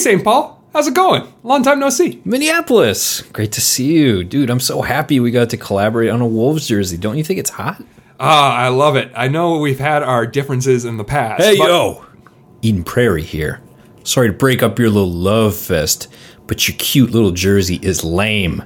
St. Paul. How's it going? Long time no see. Minneapolis. Great to see you. Dude, I'm so happy we got to collaborate on a Wolves jersey. Don't you think it's hot? Ah, I love it. I know we've had our differences in the past. Hey, but- yo. Eden Prairie here. Sorry to break up your little love fest, but your cute little jersey is lame.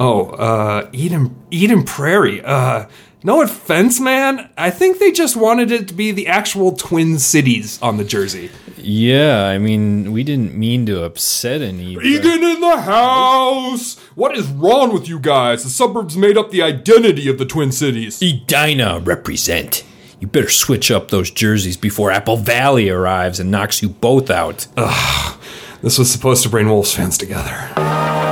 Oh, uh, Eden, Eden Prairie. Uh, no offense, man. I think they just wanted it to be the actual Twin Cities on the jersey. Yeah, I mean, we didn't mean to upset any. but- Eagan in the house! What is wrong with you guys? The suburbs made up the identity of the Twin Cities. Edina represent. You better switch up those jerseys before Apple Valley arrives and knocks you both out. This was supposed to bring Wolves fans together.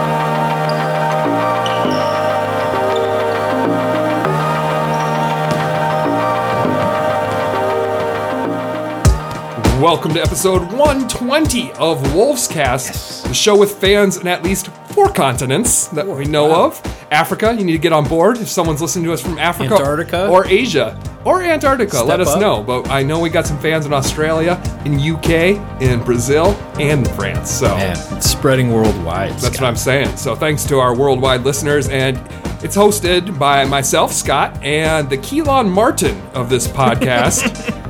Welcome to episode 120 of Wolves Cast, the show with fans in at least four continents that we know of. Africa, you need to get on board if someone's listening to us from Africa Antarctica? or Asia or Antarctica. Step let us up. know. But I know we got some fans in Australia, in UK, in Brazil, and in France. So Man, it's spreading worldwide. that's what I'm saying. So thanks to our worldwide listeners, and it's hosted by myself, Scott, and the Kelan Martin of this podcast.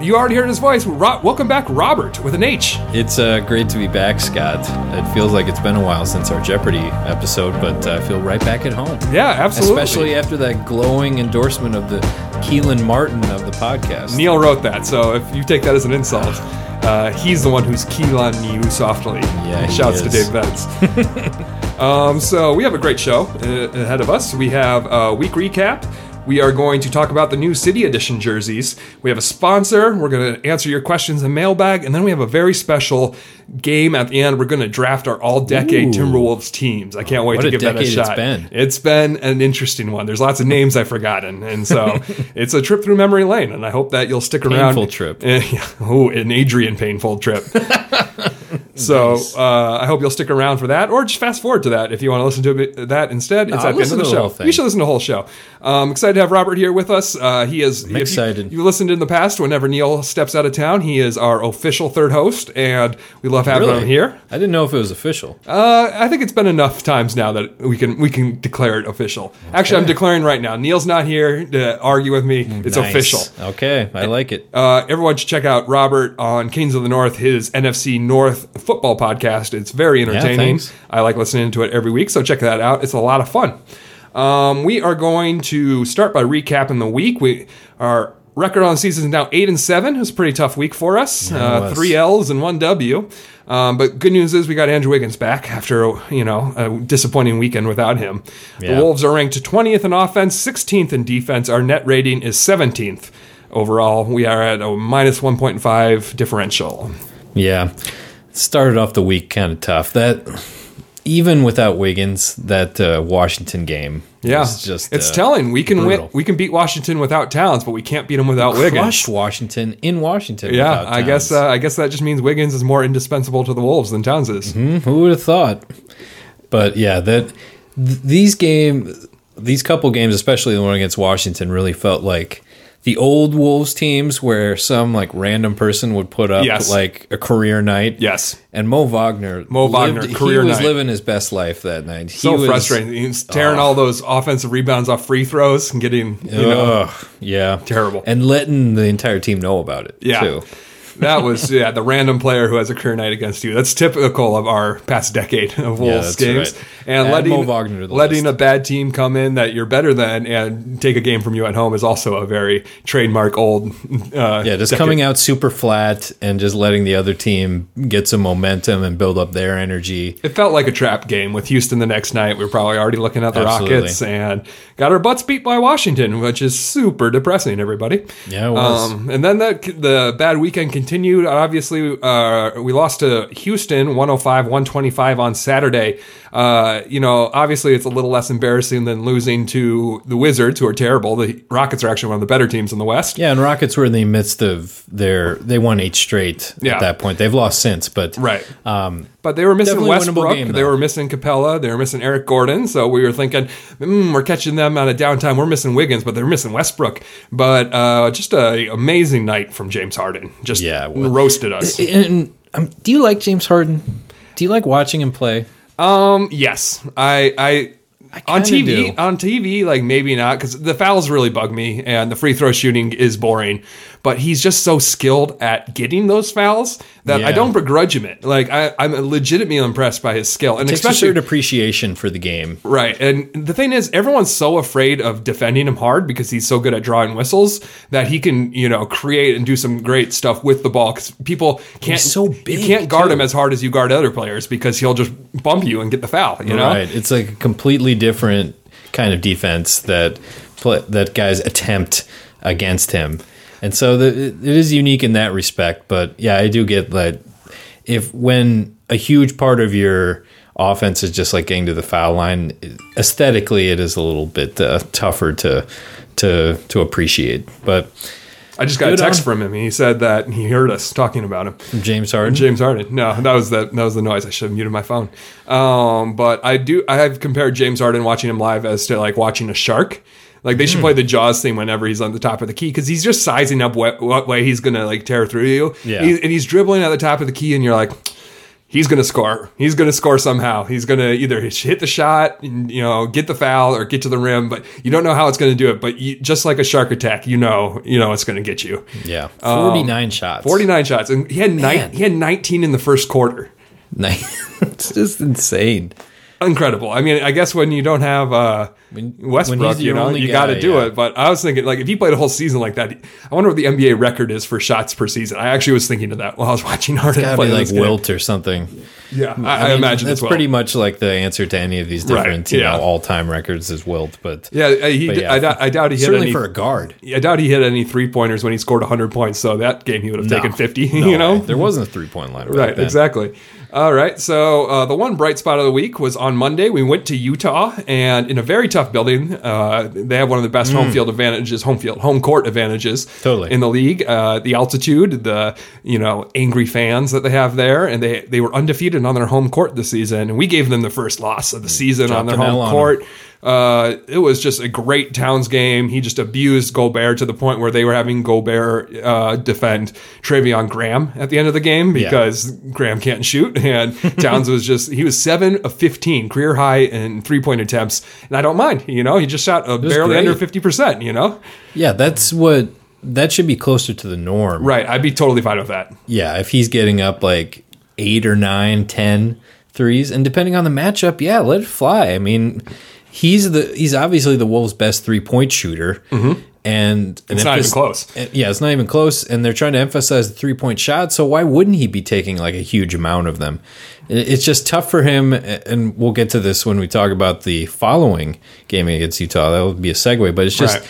you already heard his voice. Ro- welcome back, Robert, with an H. It's uh, great to be back, Scott. It feels like it's been a while since our Jeopardy episode, but uh, I feel right back at home. Yeah, absolutely. Especially after that glowing endorsement of the Kelan Martin of the podcast. Neil wrote that, so if you take that as an insult, uh, he's the one who's Keelan you softly. Yeah, Shouts to. Dave Betts. um, so we have a great show uh, ahead of us. We have a week recap. We are going to talk about the new City Edition jerseys. We have a sponsor. We're going to answer your questions in mailbag, and then we have a very special game at the end. We're going to draft our all-decade Ooh. Timberwolves teams. I can't wait What to give that a decade it's shot. been. It's been an interesting one. There's lots of names I've forgotten, and so it's a trip through memory lane. And I hope that you'll stick around. Painful trip. oh, an Adrian painful trip. so uh, I hope you'll stick around for that, or just fast forward to that if you want to listen to it- that instead. It's No, at the end of the the show. You should listen to the whole show. Um, excited to have Robert here with us. Uh, he is you- excited. You, listened in the past whenever Neil steps out of town. He is our official third host, and we love having Really? him here. I didn't know if it was official. Uh, I think it's been enough times now that we can we can declare it official. Actually, I'm declaring right now. Neil's not here to argue with me. It's Nice. official. Okay, I like it. Uh, everyone should check out Robert on Kings of the North, his NFC North football podcast. It's very entertaining. thanks. I like listening to it every week, so check that out. It's a lot of fun. Um, we are going to start by recapping the week. We our record on the season is now eight and seven. It was a pretty tough week for us. it uh, three L's and one W. Um, but good news is we got Andrew Wiggins back after you know a disappointing weekend without him. The Wolves are ranked 20th in offense, 16th in defense. Our net rating is 17th overall. We are at a minus 1.5 differential. Yeah, started off the week kind of tough. That even without Wiggins, that uh, Washington game, Yeah, just it's uh, telling. We can win. We can beat Washington without Towns, but we can't beat them without Wiggins. crushed Washington in Washington. Yeah, I guess. Uh, I guess that just means Wiggins is more indispensable to the Wolves than Towns is. Hmm, who would have thought? But yeah, that th- these game, these couple games, especially the one against Washington, really felt like the old Wolves teams where some like random person would put up Yes. like a career night. Yes, And Mo Wagner, Mo Wagner, lived- career he was night. living his best life that night. He so was, frustrating. He's tearing oh. all those offensive rebounds off free throws and getting you know yeah, Terrible. and letting the entire team know about it. Yeah. too. that was yeah the random player who has a career night against you. That's typical of our past decade of Wolves that's games. right. And Add letting Mo Wagner to the letting list. a bad team come in that you're better than and take a game from you at home is also a very trademark old. Uh, Yeah, just decade. coming out super flat and just letting the other team get some momentum and build up their energy. It felt like a trap game with Houston the next night. We were probably already looking at the Absolutely. Rockets and got our butts beat by Washington, which is super depressing. Everybody. Yeah, it was. Um, and then that the bad weekend continued. Obviously, uh, we lost to Houston 105 125 on Saturday. Uh, you know, obviously, it's a little less embarrassing than losing to the Wizards, who are terrible. The Rockets are actually one of the better teams in the West. Yeah, and Rockets were in the midst of their they won eight straight Yeah. at that point. They've lost since, but Right. um, But they were missing Westbrook. game, they were missing Capela. They were missing Eric Gordon. So we were thinking, mm, we're catching them on a downtime. We're missing Wiggins, but they're missing Westbrook. But uh, just an amazing night from James Harden. Just Yeah, was. roasted us. and Um, do you like James Harden? Do you like watching him play? Um, yes, I, I, on TV, do. on TV, like maybe not because the fouls really bug me and the free throw shooting is boring. But he's just so skilled at getting those fouls that I don't begrudge him it. Like I, I'm legitimately impressed by his skill, and Takes a especially certain appreciation for the game. Right. And the thing is, everyone's so afraid of defending him hard because he's so good at drawing whistles that he can, you know, create and do some great stuff with the ball because people can't, so you big, can't guard too. him as hard as you guard other players because he'll just bump you and get the foul, you know? Right. It's like a completely different kind of defense that that guys attempt against him. And so the, it is unique in that respect. But yeah, I do get that if when a huge part of your offense is just like getting to the foul line, aesthetically, it is a little bit uh, tougher to to to appreciate. But I just got a text on- from him. He said that he heard us talking about him. James Harden, James Harden. No, that was the that was the noise. I should have muted my phone. Um, but I do. I have compared James Harden watching him live as to like watching a shark. Like they Hmm. should play the Jaws thing whenever he's on the top of the key because he's just sizing up what, what way he's gonna like tear through you. Yeah. He's- and he's dribbling at the top of the key, and you're like. He's gonna score. He's gonna score somehow. He's gonna either hit the shot, and, you know, get the foul, or get to the rim. But you don't know how it's gonna do it. But you, just like a shark attack, you know, you know it's gonna get you. yeah, forty nine shots, 49 shots, and he had nine, Man. he had 19 in the first quarter. it's just insane. Incredible. I mean, I guess when you don't have uh, when Westbrook, he's you know, you got to do yeah. it. But I was thinking, like, if he played a whole season like that, I wonder what the NBA record is for shots per season. I actually was thinking of that while I was watching Harden Gotta play be like game. Wilt or something. Yeah, I, I, mean, imagine that's well. pretty much like the answer to any of these Right, different, you yeah. know, all-time records is Wilt. But Yeah, uh, he. But yeah, I, doubt, I doubt he hit certainly any. for a guard, I doubt he hit any three pointers when he scored 100 points. So that game he would have taken 50. No you know, way. there wasn't a three-point line, Right, then. exactly. All right. So uh, the one bright spot of the week was on Monday. We went to Utah, and in a very tough building, uh, they have one of the best home field advantages, home field, home court advantages, Mm. Totally. in the league. Uh, the altitude, the you know angry fans that they have there, and they they were undefeated on their home court this season, and we gave them the first loss of the season on their home on court. Uh, it was just a great Towns game. He just abused Gobert to the point where they were having Gobert uh, defend Treveon Graham at the end of the game Yeah. because Graham can't shoot, and Towns was just he was seven of fifteen career high in three point attempts, and I don't mind. You know, he just shot a barely great. under fifty percent. You know, Yeah, that's what that should be closer to the norm. right? I'd be totally fine with that. Yeah, if he's getting up like eight or nine, ten threes, and depending on the matchup, yeah, let it fly. I mean, he's the he's obviously the Wolves' best three point shooter, and an Mm-hmm. It's not even close. and- Yeah, it's not even close, and they're trying to emphasize the three point shot. So why wouldn't he be taking like a huge amount of them? It's just tough for him, and we'll get to this when we talk about the following game against Utah. That will be a segue, but it's just Right.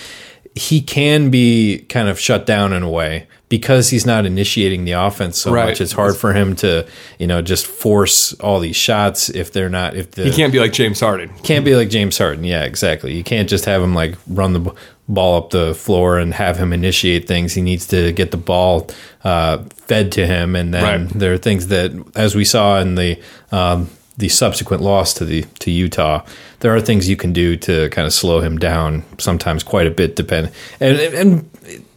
he can be kind of shut down in a way because he's not initiating the offense so Right. much. It's hard for him to, you know, just force all these shots if they're not if the He can't be like James Harden. can't be like James Harden. Yeah, exactly. You can't just have him like run the ball up the floor and have him initiate things. He needs to get the ball uh, fed to him, and then Right. there are things that, as we saw in the um, the subsequent loss to the to Utah, there are things you can do to kind of slow him down. Sometimes quite a bit, depend and and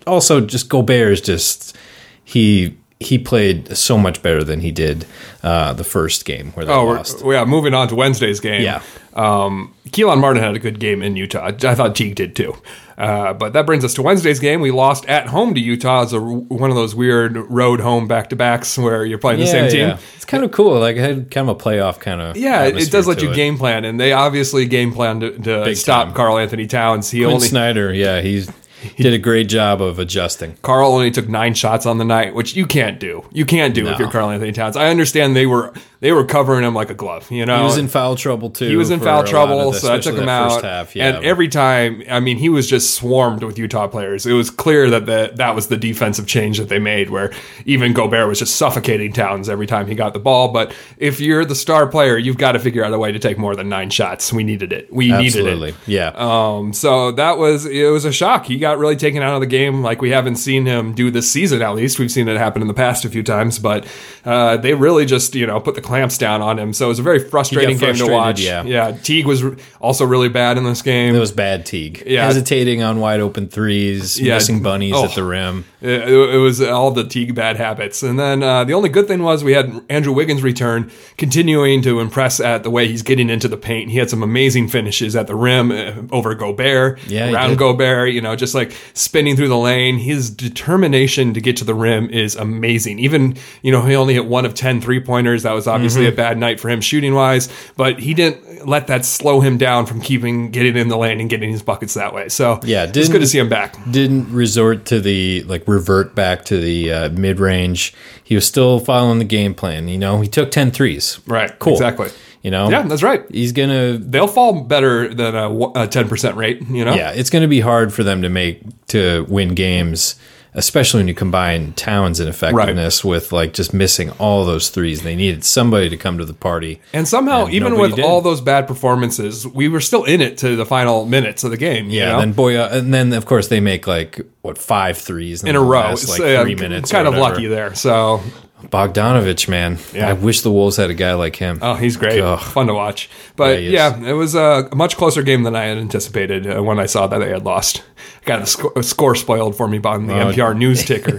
also just Gobert is just he. He played so much better than he did uh, the first game where they Oh, lost. yeah. Moving on to Wednesday's game. Yeah. Um, Kelan Martin had a good game in Utah. I thought Teague did too. Uh, but that brings us to Wednesday's game. We lost at home to Utah as a, one of those weird road home back to backs where you're playing the same team. It's kind of cool. Like it had kind of a playoff kind of. Yeah, it, does let you it. game plan, and they obviously game plan to, to stop. Karl Anthony Towns. He Quinn only Snyder, yeah, he's did a great job of adjusting. Karl only took nine shots on the night, which you can't do. You can't do if you're Karl Anthony Towns. I understand they were they were covering him like a glove. You know, He was in foul trouble too. He was in foul trouble, so I took him out. half, yeah. And every time, I mean, he was just swarmed with Utah players. It was clear that the, that was the defensive change that they made, where even Gobert was just suffocating Towns every time he got the ball. But if you're the star player, you've got to figure out a way to take more than nine shots. We needed it. We absolutely, needed it. yeah. Um, so that was it was a shock. He got really taken out of the game like we haven't seen him do this season. At least we've seen it happen in the past a few times, but uh, they really just you know put the clamps down on him. So it was a very frustrating game to watch. yeah. yeah. Teague was also really bad in this game. it was bad Teague. Yeah. Hesitating on wide open threes, Yeah. missing bunnies Oh. at the rim. It, it was all the Teague bad habits. And then uh, the only good thing was we had Andrew Wiggins return, continuing to impress at the way he's getting into the paint. He had some amazing finishes at the rim uh, over Gobert, Yeah, around. Gobert, you know, just like spinning through the lane. His determination to get to the rim is amazing. Even, you know, he only hit one of 10 three pointers. That was obviously Mm-hmm. a bad night for him shooting wise, but he didn't let that slow him down from keeping getting in the lane and getting his buckets that way. So Yeah, it's good to see him back. Didn't resort to the like revert back to the uh, mid range. He was still following the game plan. You know, he took 10 threes. Right. Cool. Exactly. You know, Yeah, that's right. he's gonna They'll fall better than a a ten percent rate. You know. yeah, it's going to be hard for them to make to win games, especially when you combine Towns and effectiveness with like just missing all those threes. They needed somebody to come to the party. And somehow, And even with did. all those bad performances, we were still in it to the final minutes of the game. Yeah, and then boy, and then of course they make like what five threes in a row, last, like So, yeah, three minutes. Kind of lucky there. So, Bogdanovic, man. Yeah. I wish the Wolves had a guy like him. oh, he's great, Ugh. fun to watch. But Yeah, yeah, it was a much closer game than I had anticipated uh, when I saw that they had lost. I got a, sco- a score spoiled for me by the NPR news ticker.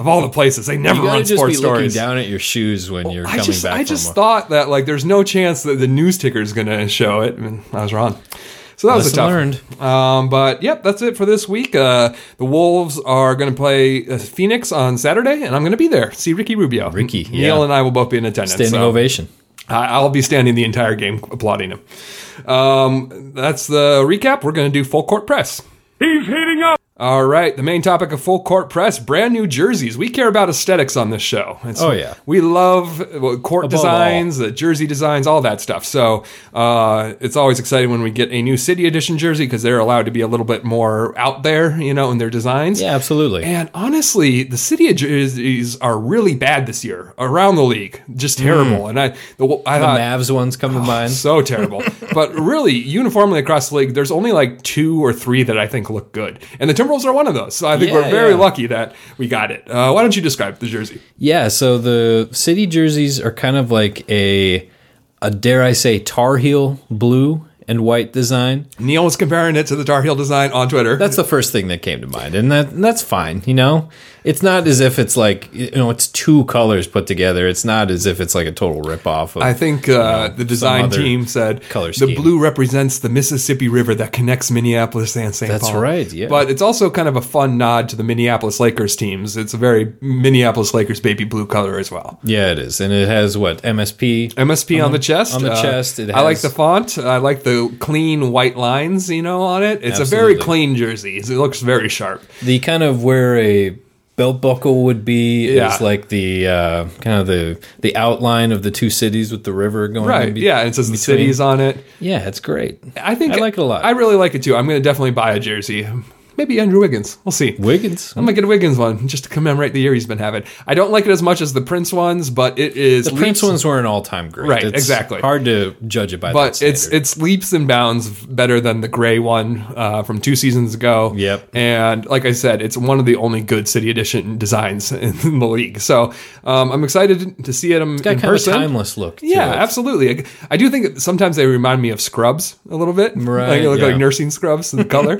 of all the places, they never you run just be sports looking stories. down at your shoes when you're I coming just, back. I just thought that like there's no chance that the news ticker is going to show it, and I was wrong. So that was a tough. learned. Um, but yep, that's it for this week. Uh, the Wolves are going to play uh, Phoenix on Saturday, and I'm going to be there. See Ricky Rubio. Ricky, Neil yeah. and I will both be in attendance. standing so ovation. I- I'll be standing the entire game applauding him. Um, that's the recap. We're going to do full court press. He's heating up. All right, the main topic of full court press: brand new jerseys. We care about aesthetics on this show. It's- Oh, yeah. we love court Above designs, the jersey designs, all that stuff. So uh, it's always exciting when we get a new city edition jersey because they're allowed to be a little bit more out there, you know, in their designs. Yeah, absolutely. And honestly, the city jerseys are really bad this year around the league, just terrible. And I, the, I the thought Mavs ones come to mind. so terrible. but really, uniformly across the league, there's only like two or three that I think look good, and the Timberwolves are one of those. So I think Yeah, we're very yeah. lucky that we got it. Uh, why don't you describe the jersey? Yeah, so the city jerseys are kind of like a, a dare I say, Tar Heel blue and white design. Neil was comparing it to the Tar Heel design on Twitter. That's the first thing that came to mind, and that and that's fine. You know, it's not as if it's like you know it's two colors put together. It's not as if it's like a total ripoff. Of, I think uh, the design team said color the blue represents the Mississippi River that connects Minneapolis and St. Paul. That's right, yeah. But it's also kind of a fun nod to the Minneapolis Lakers teams. It's a very Minneapolis Lakers baby blue color as well. yeah, it is, and it has what MSP. MSP on the chest. on the Uh, chest, it I like the font. I like the clean white lines, you know, on it. It's a very clean jersey. It looks very sharp. The kind of where a belt buckle would be Yeah. is like the uh, kind of the the outline of the two cities with the river going. Right. be- yeah. It says the cities on it. Yeah, it's great. I think I like it a lot. I really like it too. I'm going to definitely buy a jersey. Maybe Andrew Wiggins. We'll see. Wiggins. I'm gonna get a Wiggins one just to commemorate the year he's been having. I don't like it as much as the Prince ones, but it is The Prince ones were an all time great. Right, It's exactly. Hard to judge it by But that it's it's leaps and bounds better than the gray one uh, from two seasons ago. Yep. And like I said, it's one of the only good City Edition designs in the league. So um, I'm excited to see it in, got in kind of person. a timeless look. to Yeah, it. absolutely. I, I do think sometimes they remind me of Scrubs a little bit. Right, Like, they look yeah. like nursing scrubs in the color.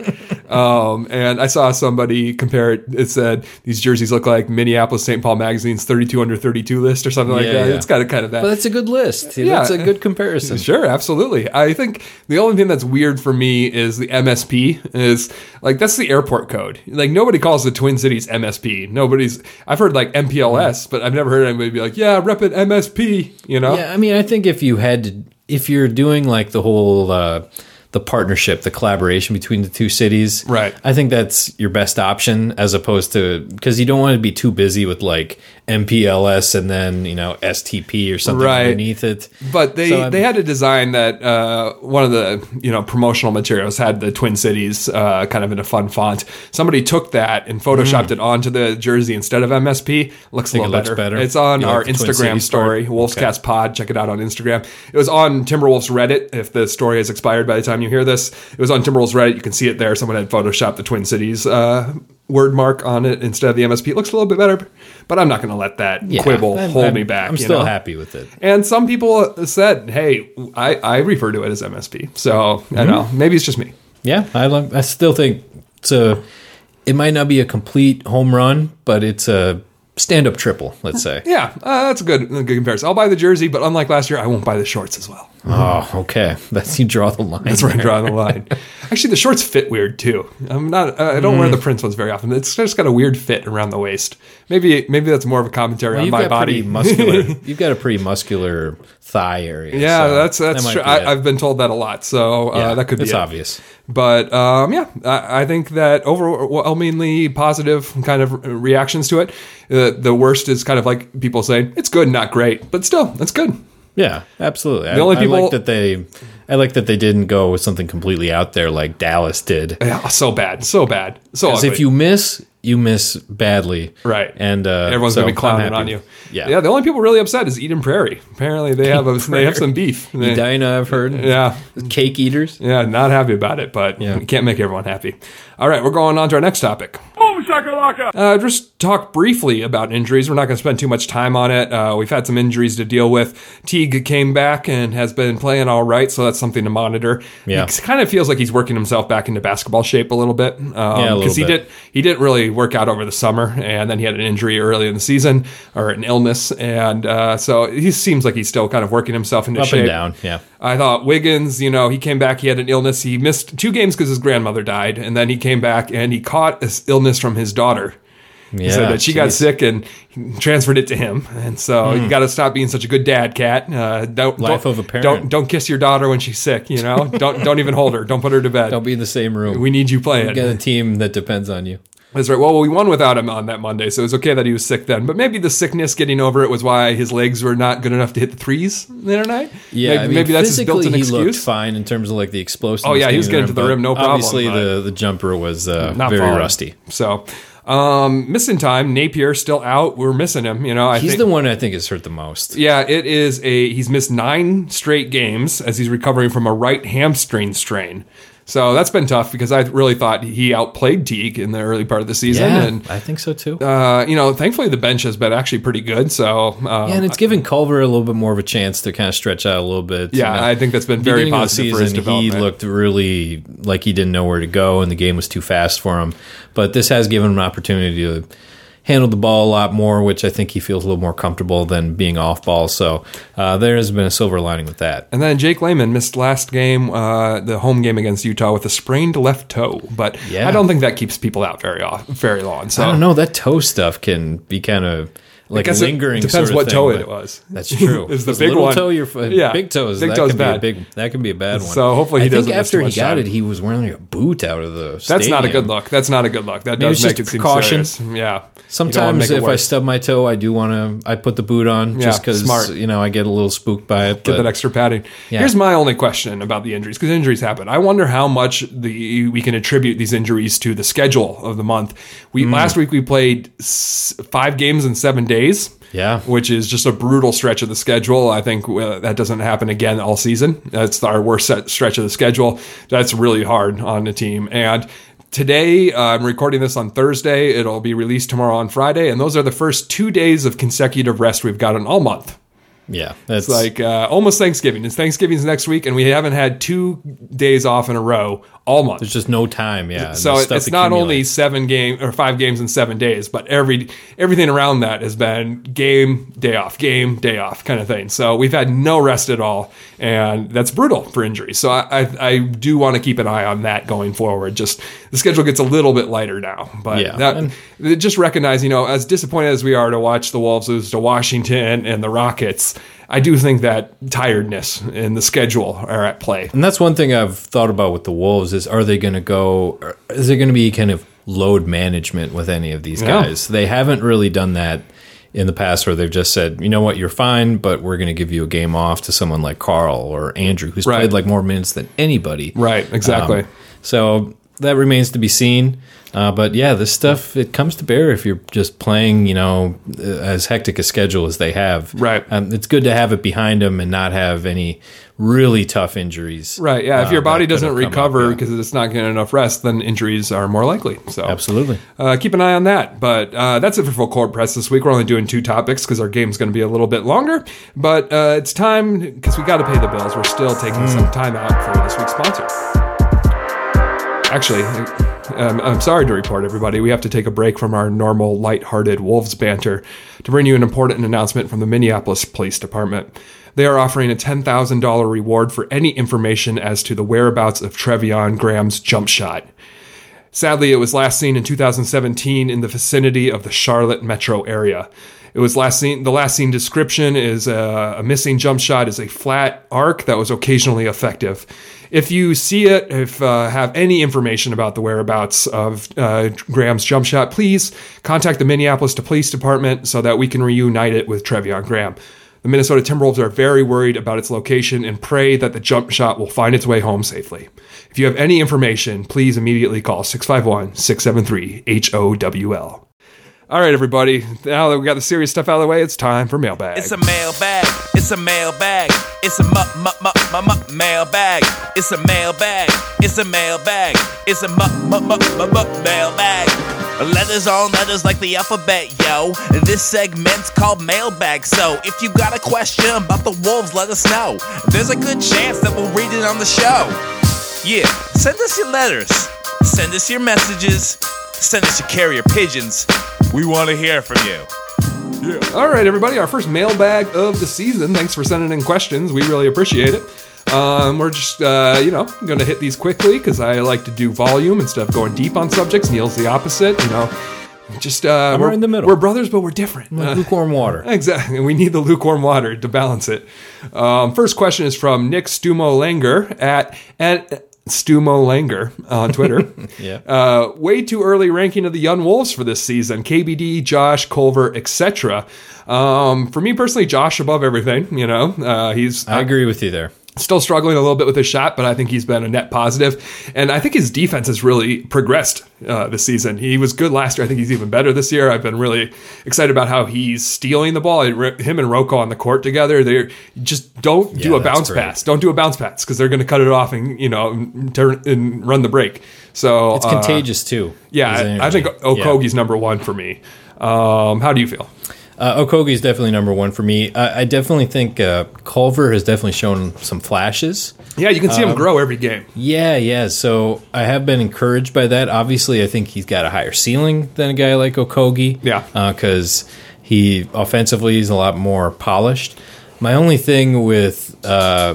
um, and I saw somebody compare it. It said these jerseys look like Minneapolis St. Paul Magazine's 32 under 32 list or something like that. yeah. It's got a kind of that. But that's a good list. Yeah. That's a good comparison. Sure, absolutely. I think the only thing that's weird for me is the MSP is like that's the airport code. Like nobody calls the Twin Cities MSP. Nobody's. I've heard like MPLS, but I've never heard anybody be like, "Yeah, rep it MSP." You know? Yeah, I mean, I think if you had if you're doing like the whole uh, the partnership, the collaboration between the two cities, Right. I think that's your best option as opposed to because you don't want to be too busy with like MPLS and then you know STP or something Right. underneath it. But they, So they had a design that uh, one of the you know promotional materials had the Twin Cities uh, kind of in a fun font. Somebody took that and photoshopped it onto the jersey instead of MSP. Looks a little better. better? It's on You our Twin Instagram story, part? Wolfscast Pod. Check it out on Instagram. It was on Timberwolves Reddit. If the story has expired by the time you hear this, it was on Timberwolves Reddit. You can see it there. Someone had photoshopped the Twin Cities. Uh, Word mark on it instead of the MSP. It looks a little bit better, but I'm not going to let that Yeah, quibble I'm- hold I'm- me back. I'm still know? happy with it. And some people said, "Hey, I, I refer to it as MSP." So I don't know. Maybe it's just me. Yeah, I like. I still think it's a it might not be a complete home run, but it's a stand up triple, let's say. Yeah, uh, that's a good, a good comparison. I'll buy the jersey, but unlike last year, I won't buy the shorts as well. Oh, okay. That's you draw the line. That's where I draw the line. Actually, the shorts fit weird too. I'm not. I don't Mm. wear the Prince ones very often. It's just got a weird fit around the waist. Maybe maybe that's more of a commentary Well, on my body. muscular. you've got a pretty muscular thigh area. yeah, so that's that's might true. be. I, I've been told that a lot, so uh, Yeah, that could be it's it. obvious. But um, yeah, I, I think that overwhelmingly positive kind of reactions to it. Uh, the worst is kind of like people saying it's good, not great, but still, it's good. Yeah, absolutely. The I, only I people- like that they. I like that they didn't go with something completely out there like Dallas did. Yeah, so bad, so bad, so Because if you miss, you miss badly. Right. And uh, Everyone's so gonna be clowning on you. Yeah. yeah. The only people really upset is Eden Prairie. Apparently, they have a, they have some beef. They- Edina, I've heard. yeah, Cake eaters. yeah, not happy about it, but Yeah. you can't make everyone happy. All right, we're going on to our next topic. Boom shakalaka! Uh, just talk briefly about injuries. We're not going to spend too much time on it. Uh, we've had some injuries to deal with. Teague came back and has been playing all right, so that's something to monitor. Yeah. He kind of feels like he's working himself back into basketball shape a little bit. Um, Yeah, a little he bit. did he didn't really work out over the summer, and then he had an injury early in the season or an illness, and uh, so he seems like he's still kind of working himself into Up shape. and down. Yeah. I thought Wiggins, you know, he came back, he had an illness. He missed two games because his grandmother died, and then he came back and he caught this illness from his daughter. He said that she got sick and transferred it to him, and so you got to stop being such a good dad, cat. Uh, don't Life don't, of a parent. Don't don't kiss your daughter when she's sick. You know, don't don't even hold her. Don't put her to bed. Don't be in the same room. we need you playing. We got a team that depends on you. That's right. Well, we won without him on that Monday, so it was okay that he was sick then. But maybe the sickness, getting over it, was why his legs were not good enough to hit the threes the other night. Yeah, maybe, I mean, maybe that's his built-in he looked excuse. fine in terms of like the explosiveness. Oh, yeah, he was getting getting to the rim, no problem, Obviously, the the jumper was uh, Not very falling. rusty. So, um, missing time. Napier still out. We're missing him. You know, I He's think. the one I think is hurt the most. yeah, it is a. He's missed nine straight games as he's recovering from a right hamstring strain. So that's been tough because I really thought he outplayed Teague in the early part of the season, Yeah, and I think so too. uh, you know, thankfully the bench has been actually pretty good. So uh, yeah, and it's giving Culver a little bit more of a chance to kind of stretch out a little bit. yeah, You know, I think that's been very beginning of the positive for his season, he looked really like he didn't know where to go, and the game was too fast for him. But this has given him an opportunity to handle the ball a lot more, which I think he feels a little more comfortable than being off ball. So uh, there has been a silver lining with that. And then Jake Layman missed last game, uh, the home game against Utah, with a sprained left toe. But Yeah. I don't think that keeps people out very off, very long. So I don't know that toe stuff can be kind of like guess it lingering. depends sort of what thing, toe it was. That's true. It's the big one. toe. Your foot, Yeah. big toes. Big that toe's can be bad. a big. That can be a bad one. So hopefully he I doesn't after he got time. it, he was wearing like a boot out of the. That's not a good look. That's not a good look. That Maybe does make it seem serious. Yeah. You don't wanna Sometimes if I stub my toe, I do want to. I put the boot on just because smart. you know I get a little spooked by it. get that extra padding. Yeah. Here's my only question about the injuries because injuries happen. I wonder how much the we can attribute these injuries to the schedule of the month. We Hmm. last week we played s- five games in seven days. Yeah. which is just a brutal stretch of the schedule. I think uh, that doesn't happen again all season. That's our worst set stretch of the schedule. That's really hard on the team and. Today, uh, I'm recording this on Thursday. It'll be released tomorrow on Friday, and those are the first two days of consecutive rest we've gotten all month. yeah, It's like uh, almost Thanksgiving. It's Thanksgiving's next week, and we haven't had two days off in a row all month. there's just no time. Yeah, so it- it's not only seven game or five games in seven days, but every everything around that has been game day off, game day off kind of thing. So we've had no rest at all, and that's brutal for injuries. So I I, I do want to keep an eye on that going forward. Just the schedule gets a little bit lighter now, but Yeah. that just recognize you know as disappointed as we are to watch the Wolves lose to Washington and the Rockets. I do think that tiredness and the schedule are at play. And that's one thing I've thought about with the Wolves is are they going to go? Is there going to be kind of load management with any of these guys? They haven't really done that in the past, where they've just said, you know what, you're fine, but we're going to give you a game off to someone like Karl or Andrew, who's Right. played like more minutes than anybody. Right, exactly. Um, so that remains to be seen. Uh, but yeah, this stuff it comes to bear if you're just playing, you know, uh, as hectic a schedule as they have. Right. Um, it's good to have it behind them and not have any really tough injuries. Right. Yeah. If uh, your body doesn't have come up, recover yeah. because it's not getting enough rest, then injuries are more likely. So Absolutely. Uh, keep an eye on that. But uh, that's it for full court press this week. We're only doing two topics because our game's going to be a little bit longer. But uh, it's time because we got to pay the bills. We're still taking Hmm. some time out for this week's sponsor. Actually, Um, I'm sorry to report, everybody, we have to take a break from our normal light-hearted Wolves banter to bring you an important announcement from the Minneapolis Police Department. They are offering a $10,000 reward for any information as to the whereabouts of Treveon Graham's jump shot. Sadly, it was last seen in 2017 in the vicinity of the Charlotte metro area. It was last seen. The last seen description is a, a missing jump shot is a flat arc that was occasionally effective. If you see it, if uh, have any information about the whereabouts of uh, Graham's jump shot, please contact the Minneapolis Police Department so that we can reunite it with Treveon Graham. The Minnesota Timberwolves are very worried about its location and pray that the jump shot will find its way home safely. If you have any information, please immediately call 651 673 HOWL. All right, everybody. Now that we got the serious stuff out of the way, it's time for mailbag. It's a mailbag. It's a mailbag. It's a mu mu mu mu mu mailbag. It's a mailbag. It's a mailbag. It's a mu mu mu mu mu mailbag. Letters on letters like the alphabet, yo. This segment's called mailbag. So if you got a question about the wolves, let us know. There's a good chance that we'll read it on the show. Yeah, send us your letters. Send us your messages. Send us your carrier pigeons. We want to hear from you. All right, everybody. Our first mailbag of the season. Thanks for sending in questions. We really appreciate it. Um, we're just, uh, you know, going to hit these quickly because I like to do volume instead of going deep on subjects. Neil's the opposite, you know. Just uh, we're right in the middle. We're brothers, but we're different. Like Uh, lukewarm water. Exactly. We need the lukewarm water to balance it. Um, first question is from Nick Stumo Langer at at Stumo Langer on Twitter. Yeah. Uh, way too early ranking of the young wolves for this season. KBD, Josh, Culver, etc. Um, for me personally, Josh above everything. You know, uh, he's I agree with you there. Still struggling a little bit with his shot, but I think he's been a net positive. And I think his defense has really progressed uh, this season. He was good last year. I think he's even better this year. I've been really excited about how he's stealing the ball. Him and Rocco on the court together, they just don't do a bounce great. pass. Don't do a bounce pass because they're going to cut it off and you know turn and run the break. So It's uh, contagious too. Yeah, I, think Okogie's number one for me. Um, how do you feel? Uh, Okogie is definitely number one for me. I, I definitely think uh, Culver has definitely shown some flashes. Yeah, you can Um, see him grow every game. Yeah, yeah. So I have been encouraged by that. Obviously, I think he's got a higher ceiling than a guy like Okogie. Yeah. because he offensively is a lot more polished. My only thing with uh,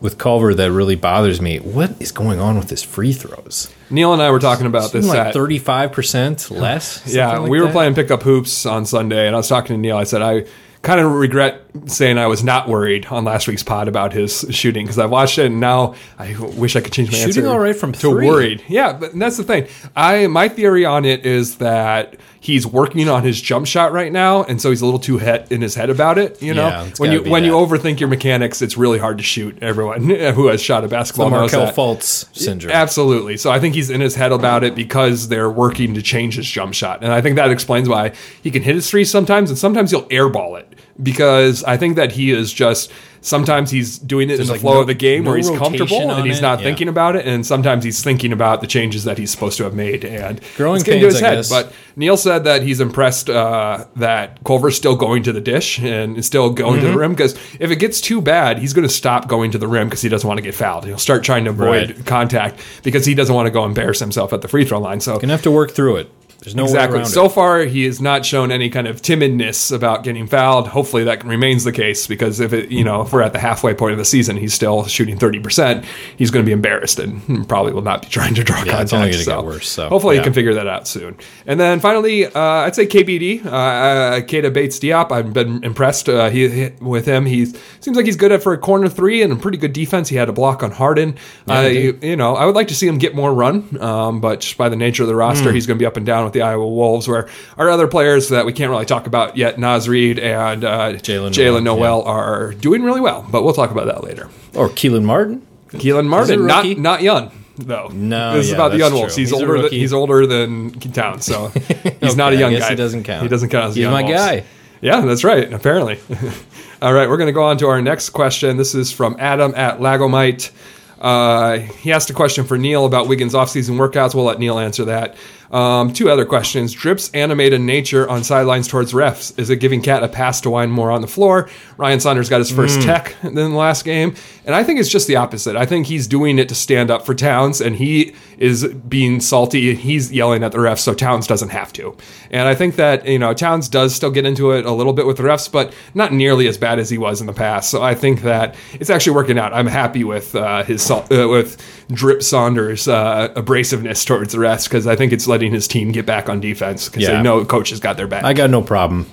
with Culver that really bothers me, what is going on with his free throws? Neil and I were talking about this. like thirty five percent less. Yeah, something like we were that? playing pickup hoops on Sunday, and I was talking to Neil. I said I kind of regret saying I was not worried on last week's pod about his shooting because I watched it, and now I wish I could change my Shooting answer. Shooting all right from to three. worried. Yeah, but that's the thing. I my theory on it is that he's working on his jump shot right now, and so he's a little too head in his head about it. You know, Yeah, when you be when you overthink your mechanics, it's really hard to shoot. Everyone who has shot a the basketball knows Markelle that. Fultz syndrome. Absolutely. So I think he's in his head about it because they're working to change his jump shot. And I think that explains why he can hit his three sometimes and sometimes he'll airball it. Because I think that he is just sometimes he's doing it in the like flow no- of the game no where he's comfortable and he's it. not Yeah. thinking about it. And sometimes he's thinking about the changes that he's supposed to have made. And Growing it's getting to pains, his I head. guess. But Neil said that he's impressed uh, that Culver's still going to the dish and is still going to Mm-hmm. the rim because if it gets too bad, he's going to stop going to the rim because he doesn't want to get fouled. He'll start trying to avoid Right. contact because he doesn't want to go embarrass himself at the free throw line. So Gonna have to work through it. There's no way exactly. around So it. far, he has not shown any kind of timidness about getting fouled. Hopefully, that remains the case because if it, you know, if we're at the halfway point of the season, he's still shooting thirty percent. He's going to be embarrassed and probably will not be trying to draw contact. it's only gonna so get worse, so, hopefully, yeah. he can figure that out soon. And then finally, uh, I'd say KBD, uh, uh, Keita Bates Diop. I've been impressed uh, he, he- with him. He seems like he's good at for a corner three and a pretty good defense. He had a block on Harden. Yeah, uh, you, you know, I would like to see him get more run, um, but just by the nature of the roster, he's going to be up and down with the Iowa Wolves. Where our other players that we can't really talk about yet, Naz Reid and uh, Jaylen Jaylen Nowell, Nowell, are doing really well. But we'll talk about that later. Or Kelan Martin. Kelan Martin, not not young though. No, this is yeah, about the young Wolves. He's, He's older. Than, he's older than Town, so he's not a Okay, young guy. he doesn't count. He doesn't count as a He's young my Wolves. guy. Yeah, that's right. Apparently. All right, we're going to go on to our next question. This is from Adam at Lagomite. Uh, he asked a question for Neil about Wiggins' offseason workouts. We'll let Neil answer that. Um, two other questions. Drips animated nature on sidelines towards refs. Is it giving Cat a pass to wind more on the floor? Ryan Saunders got his first tech in the last game. And I think it's just the opposite. I think he's doing it to stand up for Towns, and he is being salty. He's yelling at the refs, so Towns doesn't have to. And I think that, you know, Towns does still get into it a little bit with the refs, but not nearly as bad as he was in the past. So I think that it's actually working out. I'm happy with uh, his uh, with Drip Saunders' uh, abrasiveness towards the refs because I think it's letting his team get back on defense because Yeah. they know coach has got their back. I got no problem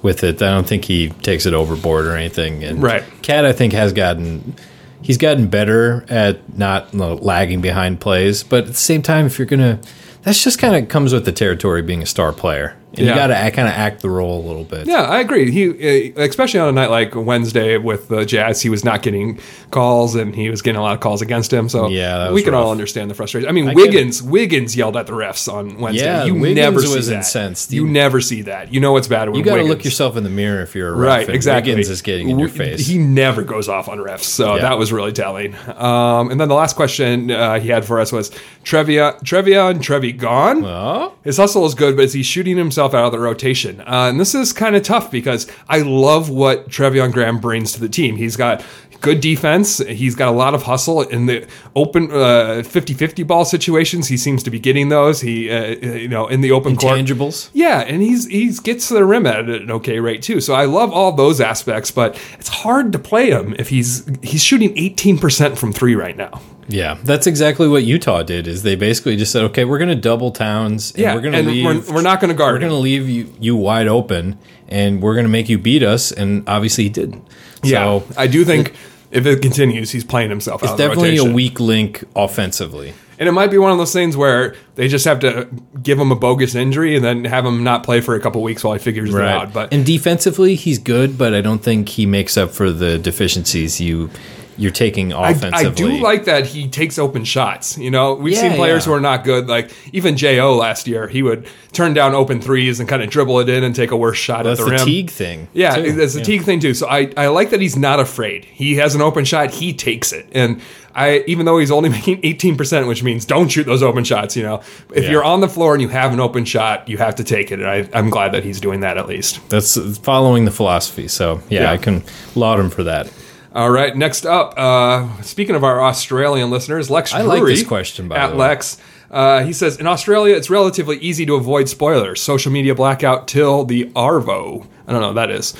with it. I don't think he takes it overboard or anything. And Right. Cat, I think, has gotten he's gotten better at not lagging behind plays. But at the same time, if you're gonna, that's just kind of comes with the territory being a star player. And Yeah. you got to kind of act the role a little bit. Yeah, I agree. He, uh, especially on a night like Wednesday with the Jazz, he was not getting calls, and he was getting a lot of calls against him. So Yeah, we can all understand the frustration. I mean, I Wiggins, Wiggins yelled at the refs on Wednesday. Yeah, you Wiggins never see was that. incensed. You, You- never see that. You know it's bad when You got to look yourself in the mirror if you're a ref. Right, exactly. Wiggins is getting in your face. He never goes off on refs, so Yeah. that was really telling. Um, and then the last question uh, he had for us was Trevia, Trevia and Trevi gone. oh, His hustle is good, but is he shooting himself out of the rotation? Uh, and this is kind of tough because I love what Treveon Graham brings to the team. He's got good defense. He's got a lot of hustle in the open uh, 50-50 ball situations. He seems to be getting those. He, uh, you know, in the open court. intangibles. Yeah, and he's he's gets to the rim at an okay rate too. So I love all those aspects, but it's hard to play him if he's he's shooting 18% from 3 right now. Yeah, that's exactly what Utah did. Is they basically just said, okay, we're going to double Towns. And Yeah, we're going to leave. we're- we're not gonna guard We're going to leave you you wide open, and we're going to make you beat us. And obviously, he didn't. Yeah, So I do think if it continues, he's playing himself out it's of the definitely a weak link offensively. And it might be one of those things where they just have to give him a bogus injury and then have him not play for a couple weeks while he figures it out. But and defensively, he's good, but I don't think he makes up for the deficiencies you you're taking I, offensively. I do like that he takes open shots. You know, we've Yeah, seen players yeah. who are not good. Like even Jo last year, he would turn down open threes and kind of dribble it in and take a worse shot that's at the, the rim. Teague thing. Yeah, too. that's the Yeah. Teague thing too. So I, I like that he's not afraid. He has an open shot, he takes it. And I even though he's only making 18%, which means don't shoot those open shots, you know. If Yeah. you're on the floor and you have an open shot, you have to take it. And I, I'm glad that he's doing that at least. That's following the philosophy. So yeah, Yeah. I can laud him for that. All right, next up, uh, speaking of our Australian listeners, Lex I like this question, by at the way. Lex. Uh, he says, in Australia, it's relatively easy to avoid spoilers. Social media blackout till the Arvo. I don't know what that is.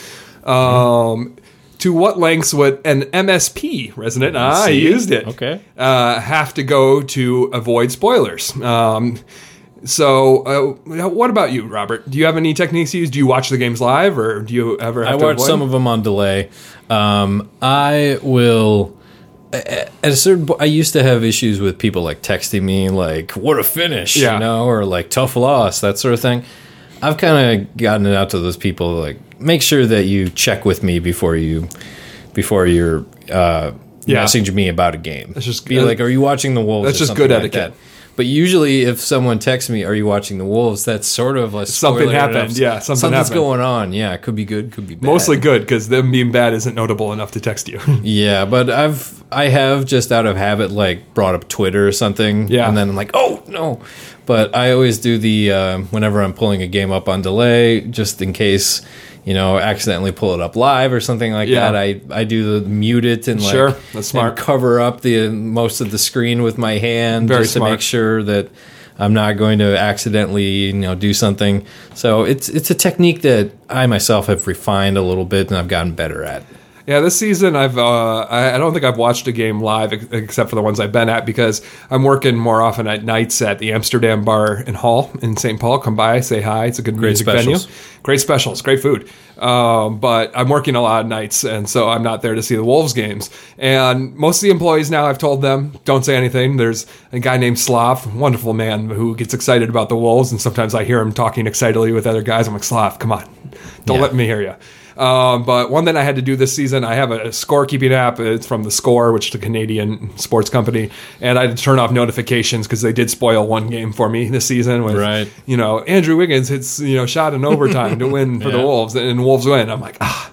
Um, to what lengths would an MSP resident, ah, I used it, Okay. uh, have to go to avoid spoilers? Um, so, uh, what about you, Robert? Do you have any techniques you use? Do you watch the games live, or do you ever have I to watch some of them on delay. Um, I will. At a certain point, I used to have issues with people like texting me, like "What a finish," Yeah. you know, or like "Tough loss," that sort of thing. I've kind of gotten it out to those people, like make sure that you check with me before you before you're uh, Yeah. messaging me about a game. That's just- be like, "Are you watching the Wolves?" That's just good like etiquette. that. But usually, if someone texts me, "Are you watching the Wolves?" That's sort of like Something happened. Yeah, something something's happened. going on. Yeah, it could be good, could be bad. Mostly good because them being bad isn't notable enough to text you. Yeah, but I've I have just out of habit like brought up Twitter or something. Yeah. and then I'm like, oh no. But I always do the uh, whenever I'm pulling a game up on delay, just in case you know accidentally pull it up live or something like Yeah. that. I I do the mute it and like Sure, that's smart. cover up the most of the screen with my hand Very just to make sure that. I'm not going to accidentally, you know, do something. So it's it's a technique that I myself have refined a little bit and I've gotten better at. Yeah, this season I've uh, I, don't think I've watched a game live ex- except for the ones I've been at because I'm working more often at nights at the Amsterdam Bar and Hall in St. Paul. Come by, say hi. It's a good music specials. venue. Great specials, great food. Um, but I'm working a lot of nights, and so I'm not there to see the Wolves games. And most of the employees now, I've told them, don't say anything. There's a guy named Slav, wonderful man, who gets excited about the Wolves, and sometimes I hear him talking excitedly with other guys. I'm like, Slav, come on, don't Yeah. let me hear you. Um, but one thing I had to do this season, I have a scorekeeping app. It's from the Score, which is a Canadian sports company, and I had to turn off notifications because they did spoil one game for me this season. With Right. you know Andrew Wiggins hits you know shot in overtime to win for the Wolves, and Wolves win. I'm like ah.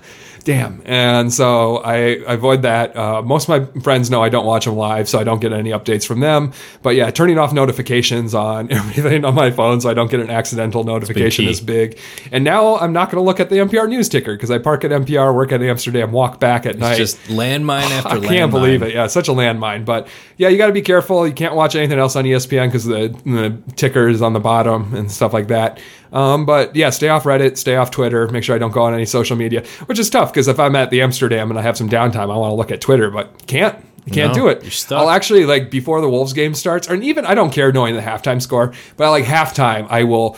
Damn. And so I, I avoid that. Uh, most of my friends know I don't watch them live, so I don't get any updates from them. But yeah, turning off notifications on everything on my phone so I don't get an accidental notification is big. And now I'm not going to look at the NPR news ticker because I park at NPR, work at Amsterdam, walk back at night. Just landmine after I landmine. I can't believe it. Yeah, it's such a landmine. But yeah, you got to be careful. You can't watch anything else on ESPN because the, the ticker is on the bottom and stuff like that. Um, but yeah, stay off Reddit, stay off Twitter. Make sure I don't go on any social media, which is tough because if I'm at the Amsterdam and I have some downtime, I want to look at Twitter, but can't. Can't No, do it. I'll actually like before the Wolves game starts, or even I don't care knowing the halftime score, but I like halftime I will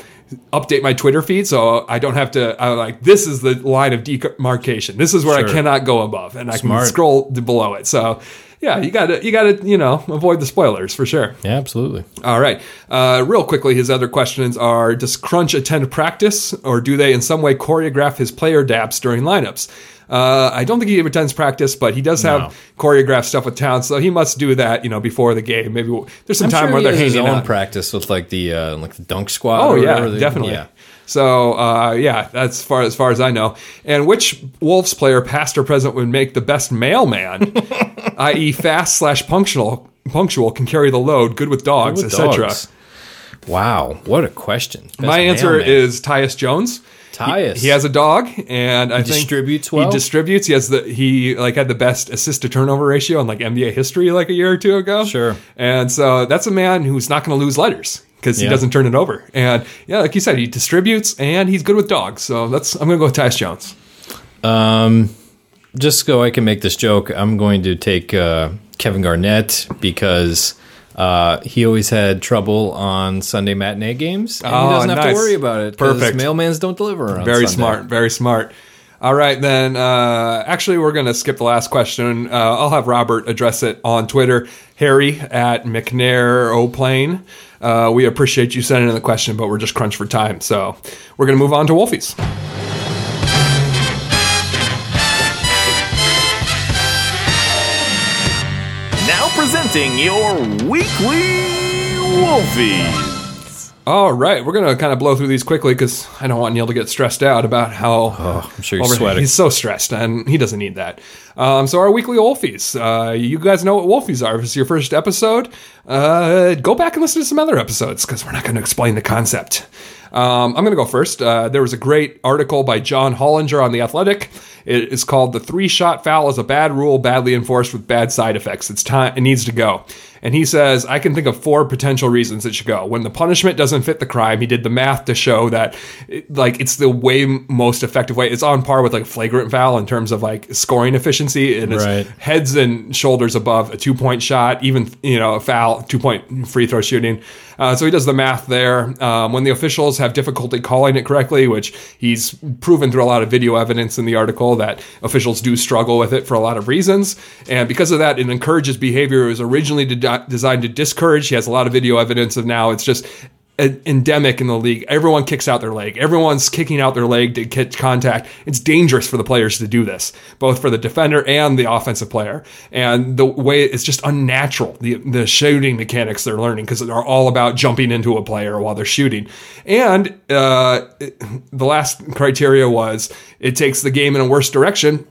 update my Twitter feed so I don't have to. I like this is the line of demarcation. This is where I cannot go above, and I Smart. can scroll below it. So yeah, you got to you got to you know avoid the spoilers for sure. Yeah, absolutely. All right. Uh, real quickly, his other questions are Does Crunch attend practice, or do they in some way choreograph his player daps during lineups? Uh, I don't think he attends practice, but he does have No. choreographed stuff with Towns, so he must do that, you know, before the game. Maybe we'll- there's some I'm time sure where he they're has his own out. practice with like the uh, like the dunk squad. Oh or yeah, whatever definitely. Yeah. So uh, yeah, that's far as far as I know. And which Wolves player, past or present, would make the best mailman, i.e., fast slash punctual, punctual, can carry the load, good with dogs, etc. Wow, what a question. Best My answer mailman. is Tyus Jones. Tyus. He, he has a dog, and I think distributes well? He distributes. He has the he like had the best assist to turnover ratio in like NBA history like a year or two ago. Sure. And so that's a man who's not going to lose letters because he Yeah. doesn't turn it over. And yeah, like you said, he distributes and he's good with dogs. So that's I'm going to go with Tyus Jones. Um, just so I can make this joke, I'm going to take uh, Kevin Garnett because uh, he always had trouble on Sunday matinee games, and Oh, he doesn't have nice. to worry about it. Perfect. Mailmans don't deliver on Very Sunday. smart. Very smart. All right, then. Uh, actually, we're going to skip the last question. Uh, I'll have Robert address it on Twitter. Harry at McNair O'Plane. Uh, we appreciate you sending in the question, but we're just crunched for time. So we're going to move on to Wolfies. Presenting your weekly Wolfie. All right, we're going to kind of blow through these quickly because I don't want Neil to get stressed out about how. Oh, I'm sure you're sweating. He's so stressed, and he doesn't need that. Um, so our weekly Wolfies. Uh, you guys know what Wolfies are. If it's your first episode, uh, go back and listen to some other episodes because we're not going to explain the concept. Um, I'm going to go first. Uh, there was a great article by John Hollinger on The Athletic. It is called "The Three Shot Foul is a Bad Rule, Badly Enforced with Bad Side Effects." It's time. It needs to go. And he says, I can think of four potential reasons it should go. When the punishment doesn't fit the crime, he did the math to show that, it- like, it's the way most effective way. It's on par with like flagrant foul in terms of like scoring efficiency, and it's Right. heads and shoulders above a two point shot, even you know a foul, two point free throw shooting. Uh, so he does the math there. Um, when the officials have difficulty calling it correctly, which he's proven through a lot of video evidence in the article that officials do struggle with it for a lot of reasons, and because of that, it encourages behavior. It was originally de- designed to discourage. He has a lot of video evidence of now. It's just endemic in the league. Everyone kicks out their leg. Everyone's kicking out their leg to catch contact. It's dangerous for the players to do this, both for the defender and the offensive player. And the way it's just unnatural, the, the shooting mechanics they're learning because they're all about jumping into a player while they're shooting. And uh, it- the last criteria was it takes the game in a worse direction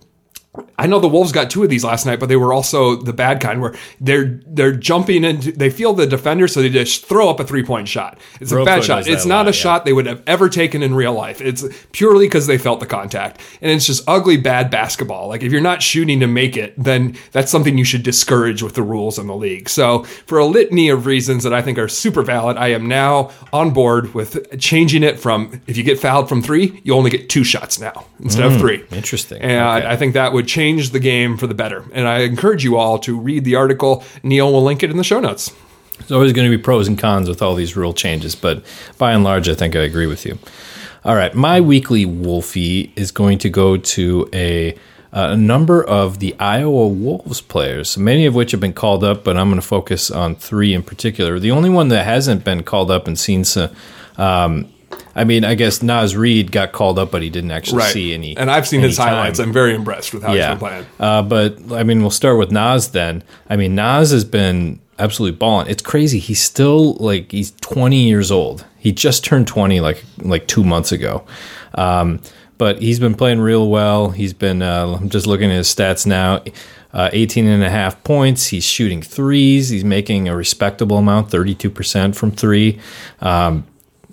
I know the Wolves got two of these last night, but they were also the bad kind where they're they're jumping into they feel the defender, so they just throw up a three point shot. It's a bad shot. It's not lot, a yeah. shot they would have ever taken in real life. It's purely because they felt the contact, and it's just ugly bad basketball. Like if you're not shooting to make it, then that's something you should discourage with the rules in the league. So for a litany of reasons that I think are super valid, I am now on board with changing it from if you get fouled from three, you only get two shots now instead of three. interesting. And Okay. I think that would change the game for the better. And I encourage you all to read the article. Neil will link it in the show notes. There's always going to be pros and cons with all these rule changes, but by and large, I think I agree with you. All right, my weekly Wolfie is going to go to a, a number of the Iowa Wolves players, many of which have been called up, but I'm going to focus on three in particular. The only one that hasn't been called up and seen some. Um, I mean, I guess Naz Reid got called up, but he didn't actually see any. and I've seen his highlights. I'm very impressed with how he's been playing. Uh, but I mean, we'll start with Naz then. I mean, Naz has been absolutely balling. It's crazy. He's still like he's 20 years old. He just turned 20 like like two months ago. Um, but he's been playing real well. He's been, uh, I'm just looking at his stats now. Uh, 18 and a half points. He's shooting threes. He's making a respectable amount, 32% from three. Um,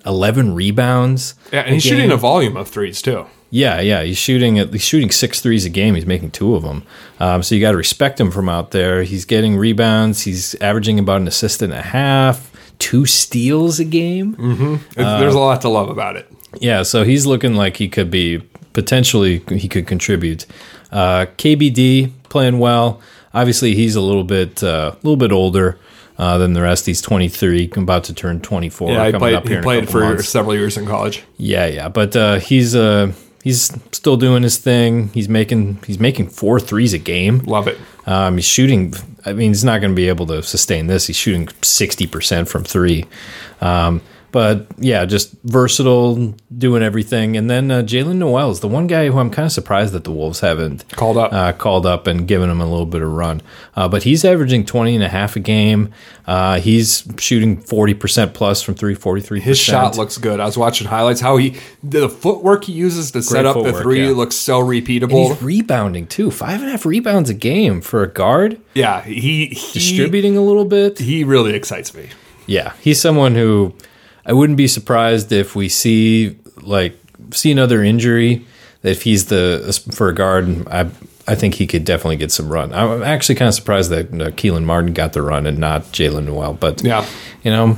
11 rebounds. Yeah, and he's game. shooting a volume of threes too. Yeah, yeah, he's shooting at he's shooting six threes a game. He's making two of them. Um, so you got to respect him from out there. He's getting rebounds. He's averaging about an assist and a half, two steals a game. It's- There's a lot to love about it. Yeah, so he's looking like he could be potentially he could contribute. Uh, KBD playing well. Obviously, he's a little bit uh, a little bit older uh, than the rest. He's 23, about to turn 24. Yeah, he played. He played for months. several years in college. Yeah, yeah, but uh, he's uh, he's still doing his thing. He's making he's making four threes a game. Love it. Um, he's shooting. I mean, he's not going to be able to sustain this. He's shooting sixty percent from three. Um, but yeah, just versatile, doing everything. And then uh, Jaylen Nowell is the one guy who I'm kind of surprised that the Wolves haven't Called up. uh, called up and given him a little bit of run. Uh, but he's averaging 20 and a half a game. Uh, he's shooting 40% plus from three, 43%. His shot looks good. I was watching highlights. How he the footwork he uses to set up the three yeah. looks so And repeatable. he's rebounding too. Five and a half rebounds a game for a guard. yeah, he, he Distributing a little bit. He really excites me. Yeah, he's someone who I wouldn't be surprised if we see like see another injury. If he's the for a guard, I I think he could definitely get some run. I'm actually kind of surprised that uh, Kelan Martin got the run and not Jaylen Nowell. But Yeah. you know,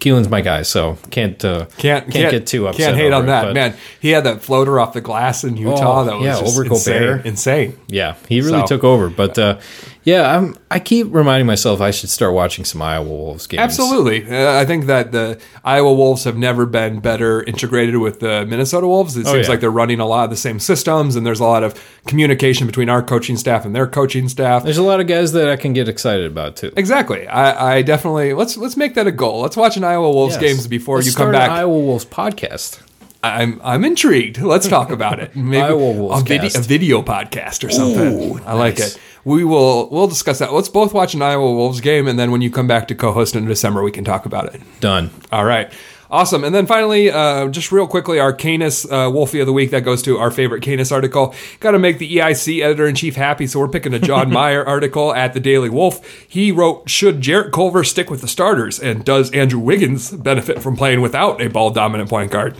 Kelan's my guy, so can't uh, Can't can't, get too upset. Can't hate on it, that, man. He had that floater off the glass in Utah. Oh, that was yeah, over insane. Insane. Yeah, he really So- took over. But uh, yeah, I'm, I keep reminding myself I should start watching some Iowa Wolves games. Absolutely. Uh, I think that the Iowa Wolves have never been better integrated with the Minnesota Wolves. It seems Oh, yeah. like they're running a lot of the same systems, and there's a lot of communication between our coaching staff and their coaching staff. There's a lot of guys that I can get excited about too. Exactly. I, I definitely let's let's make that a goal. Let's watch an Iowa Wolves Yes. games before Let's you come back. Iowa Wolves podcast. I'm I'm intrigued. Let's talk about it. Maybe Iowa Wolves a, video, cast. a video podcast or something. Ooh, I like it. We will we'll discuss that. Let's both watch an Iowa Wolves game, and then when you come back to co-host in December, we can talk about it. Done. All right. Awesome. And then finally, uh, just real quickly, our Canis uh, Wolfie of the Week that goes to our favorite Canis article. Got to make the EIC editor in chief happy, so we're picking a John Meyer article at the Daily Wolf. He wrote, Should Jarrett Culver stick with the starters? And does Andrew Wiggins benefit from playing without a ball dominant point guard?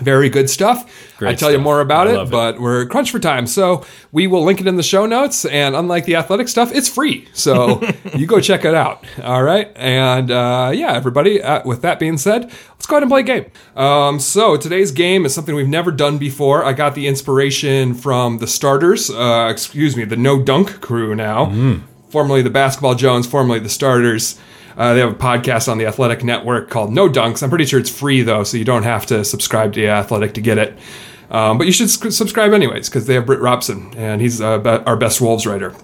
Very good stuff. Great I tell you more about it, it. but we're crunched for time. So we will link it in the show notes. And unlike the athletic stuff, it's free. So you go check it out. All right. And uh, yeah, everybody, uh, with that being said, let's go ahead and play a game. Um, so today's game is something we've never done before. I got the inspiration from the starters, uh, excuse me, the No Dunk crew now, Mm. formerly the Basketball Jones, formerly the starters. Uh, they have a podcast on the Athletic Network called No Dunks. I'm pretty sure it's free though, so you don't have to subscribe to the Athletic to get it. Um, but you should sc- subscribe anyways because they have Britt Robson and he's uh, our best Wolves writer.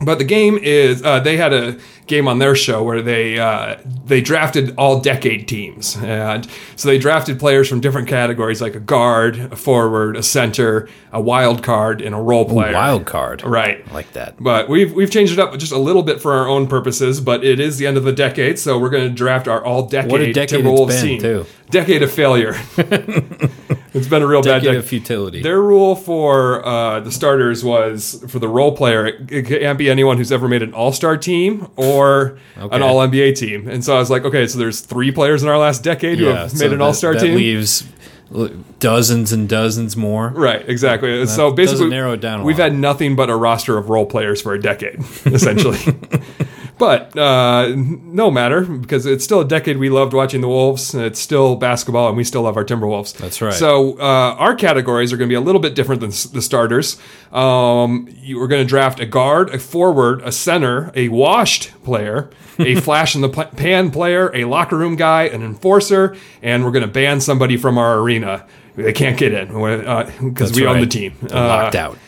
But the game is uh, they had a game on their show where they uh, they drafted all decade teams, and so they drafted players from different categories like a guard, a forward, a center, a wild card, and a role player. Wild card. right? I like that. But we've we've changed it up just a little bit for our own purposes. But it is the end of the decade, so we're going to draft our all decade What a decade Timberwolves team. too. Decade of failure. it's been a real bad Decade decade of futility. their rule for uh, the starters was for the role player, it, it can't be anyone who's ever made an all star team or Okay. an all NBA team. And so I was like, okay, so there's three players in our last decade who have so made an all star that team. leaves dozens and dozens more. Right, exactly. so basically, narrow it down we've lot. had nothing but a roster of role players for a decade, essentially. but uh, no matter because it's still a decade we loved watching the Wolves. It's still basketball, and we still love our Timberwolves. That's right. So uh, our categories are going to be a little bit different than the starters. Um, you, we're going to draft a guard, a forward, a center, a washed player, a flash in the pan player, a locker room guy, an enforcer, and we're going to ban somebody from our arena. They can't get in because That's we own the team. Locked out.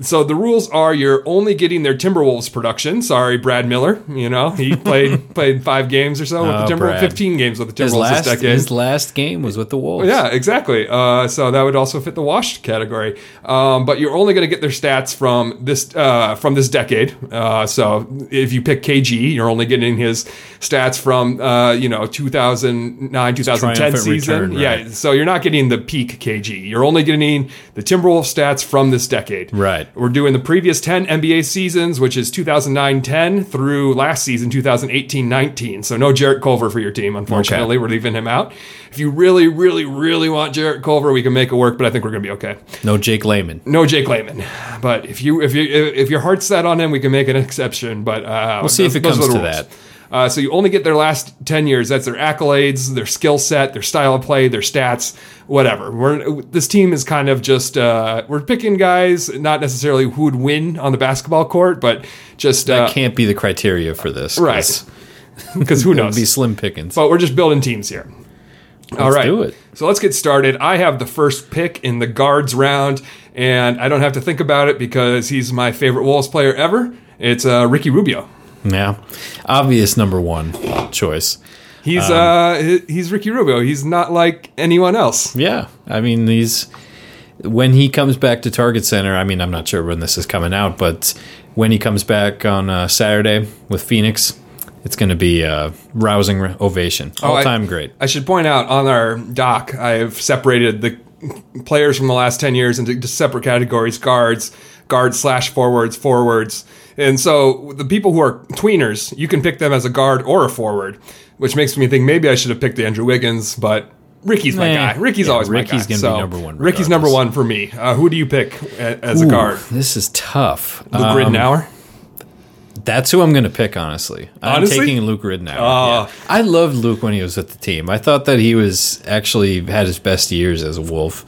So the rules are you're only getting their Timberwolves production. Sorry, Brad Miller. You know he played played five games or so with Oh, the Timberwolves, fifteen games with the His Timberwolves last, this decade. his last game was with the Wolves. Yeah, exactly. Uh, so that would also fit the washed category. Um, but you're only going to get their stats from this uh, from this decade. Uh, so if you pick KG, you're only getting his stats from uh, you know 2009 2010 season. return, Yeah, so you're not getting the peak KG. You're only getting the Timberwolves stats from this decade. Right. We're doing the previous 10 NBA seasons, which is 2009-10 through last season 2018-19. So no Jarrett Culver for your team, unfortunately. We're leaving him out. If you really, really, really want Jarrett Culver, we can make it work, but I think we're going to be okay. No Jake Layman. No Jake Layman, but if you if you if your heart's set on him, we can make an exception. But uh, We'll see if it comes to rules. that. Uh, so you only get their last ten years. That's their accolades, their skill set, their style of play, their stats, whatever. We're this team is kind of just uh, we're picking guys, not necessarily who would win on the basketball court, but just uh, Can't be the criteria for this. right because who knows. be slim pickings. But we're just building teams here. All right. do it. So let's get started. I have the first pick in the guards round, and I don't have to think about it because he's my favorite Wolves player ever. It's uh, Ricky Rubio. Yeah. Obvious number one choice. He's Um, uh he's Ricky Rubio. He's not like anyone else. Yeah. I mean, these. When he comes back to Target Center, I mean, I'm not sure when this is coming out, but when he comes back on uh, Saturday with Phoenix, it's going to be a rousing ovation. Oh, I- All time great. I should point out on our doc, I've separated the players from the last 10 years into separate categories guards, guards slash forwards, forwards. And so the people who are tweeners, you can pick them as a guard or a forward, which makes me think maybe I should have picked Andrew Wiggins, but Ricky's my guy. Ricky's yeah, always Ricky's my guy. gonna be number one Ricky's number one for me. Uh, who do you pick a- as a guard? This is tough. Luke Um, Ridnour? That's who I'm going to pick, honestly. I'm Honestly? taking Luke Ridnour. Oh. Yeah. I loved Luke when he was with the team. I thought that he was actually had his best years as a Wolf.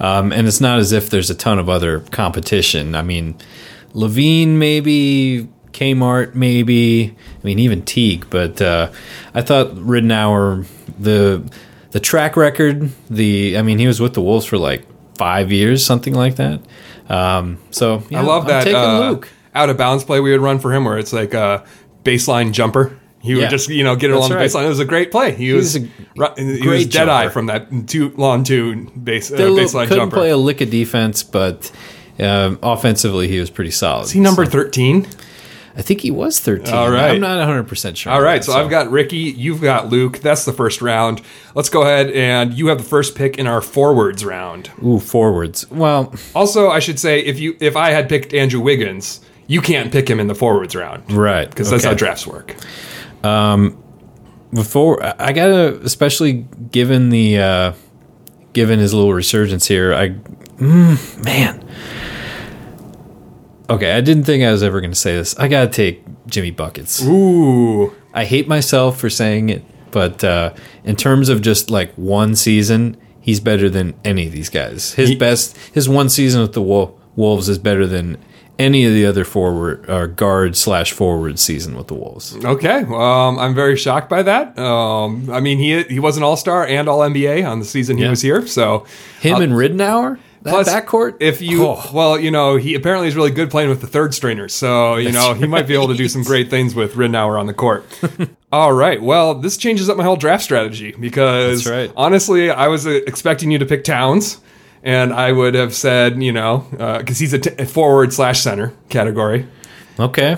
Um, and it's not as if there's a ton of other competition. I mean, LaVine maybe, Kmart maybe. I mean, even Teague. But uh, I thought Ridnour, the the track record, the I mean, he was with the Wolves for like five years, something like that. Um, so yeah, I love I'm that taking uh, Luke. out of bounds play we would run for him where it's like a baseline jumper. He would just, you know, get it That's along right. the baseline. It was a great play. He was, a he was dead eye jumper. from that two long two base uh, They baseline couldn't jumper. play a lick of defense, but um, offensively he was pretty solid. Is he number thirteen? I think he was 13. All right. I'm not 100 percent sure. All right. that, so, I've got Ricky, you've got Luke. That's the first round. Let's go ahead and you have the first pick in our forwards round. ooh forwards. Well, Also, I should say if you if I had picked Andrew Wiggins, you can't pick him in the forwards round right because that's how drafts work. Um, before I I gotta, especially given the uh, given his little resurgence here. I mm, man. Okay, I didn't think I was ever going to say this. I gotta take Jimmy buckets. Ooh, I hate myself for saying it, but uh, in terms of just like one season, he's better than any of these guys. His He- best, his one season with the Wolves is better than any of the other forward or guard slash forward season with the Wolves. Okay, um, I'm very shocked by that. Um, I mean, he he was an All Star and All NBA on the season he Yeah. was here. So Him and Ridnour, that plus backcourt. If you Oh. well, you know, he apparently is really good playing with the third stringers. So you know, he might be able to do some great things with Ridnour on the court. All right. Well, this changes up my whole draft strategy because right. honestly, I was uh, expecting you to pick Towns. And I would have said, you know, uh, because he's a, t- forward slash center category. okay,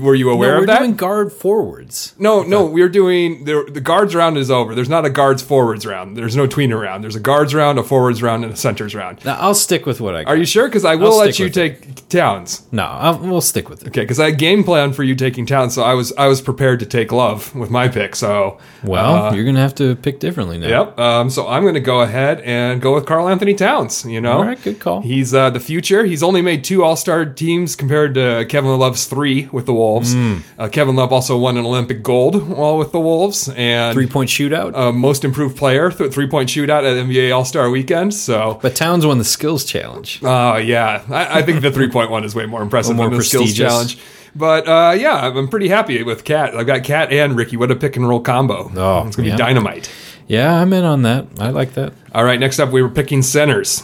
Were you aware no, of we're doing guard forwards. No, no, we're doing the the guards round is over. There's not a guards forwards round. There's no tweener round. There's a guards round, a forwards round, and a centers round. Now, I'll stick with what I. Got. Are you sure? Because I will I'll let you take Towns. No, I'll, we'll stick with it. Okay, because I had game plan for you taking Towns, so I was I was prepared to take Love with my pick. So Well, uh, you're gonna have to pick differently now. Yep. Um, so I'm going to go ahead and go with Karl Anthony Towns. You know, All right, good call. He's uh, the future. He's only made two All Star teams compared to Kevin Love's three with the Wolves. Hmm. Uh, Kevin Love also won an Olympic gold while with the Wolves, and Three point shootout. uh, most improved player, th- three point shootout at NBA All Star Weekend. So, but Towns won the skills challenge. uh, yeah, I, I think the three point one is way more impressive more than the skills challenge. But uh, yeah, I'm pretty happy with Cat. I've got Cat and Ricky. What a pick and roll combo! Oh, it's gonna yeah. be dynamite. Yeah, I'm in on that. I like that. All right, next up we were picking centers.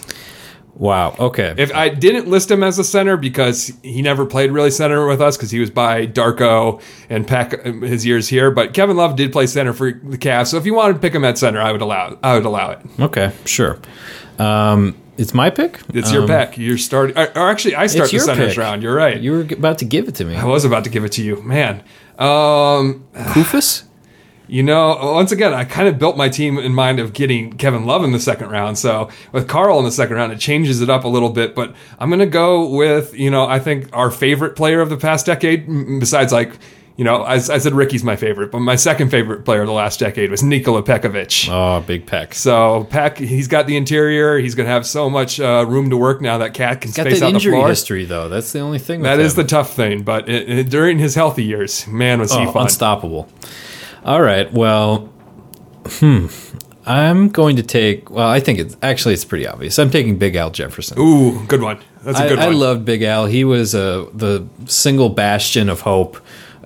Wow. Okay. If I didn't list him as a center because he never played really center with us because he was by Darko and Peck his years here, but Kevin Love did play center for the Cavs. So if you wanted to pick him at center, I would allow I would allow it. okay. Sure. Um, it's my pick. It's your pick. You're starting, or, or actually, I start the centers pick. round. You're right. You were about to give it to me. I was about to give it to you, man. Um, Kufus? You know, once again, I kind of built my team in mind of getting Kevin Love in the second round. So with Karl in the second round, it changes it up a little bit. But I'm going to go with, you know, I think our favorite player of the past decade, besides like, you know, I, I said Ricky's my favorite, but my second favorite player of the last decade was Nikola Pekovic. Oh, big peck. So Peck, he's got the interior. He's going to have so much uh, room to work now that Cat can Got space that out the injury floor. history though. That's the only thing. With That is him. the tough thing. But it, it- during his healthy years, man, was he Oh, fun. unstoppable. All right. Well, hmm. I'm going to take. Well, I think it's actually it's pretty obvious. I'm taking Big Al Jefferson. Ooh, good one. That's a good I one. I loved Big Al. He was uh, the single bastion of hope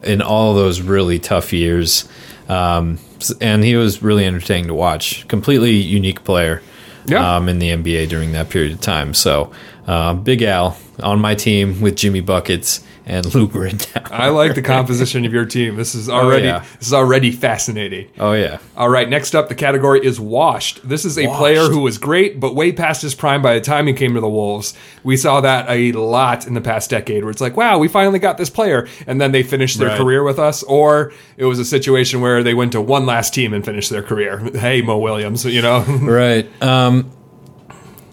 in all those really tough years, um, and he was really entertaining to watch. Completely unique player. Yeah. Um, in the NBA during that period of time. So, uh, Big Al on my team with Jimmy buckets and Down. I like the composition of your team. This is already yeah. this is already fascinating. Oh yeah. All right, next up, the category is washed. This is a player who was great, but way past his prime by the time he came to the Wolves. We saw that a lot in the past decade, where it's like, wow, we finally got this player, and then they finished their Right. career with us, or it was a situation where they went to one last team and finished their career. Hey, Mo Williams, you know. Right. Um,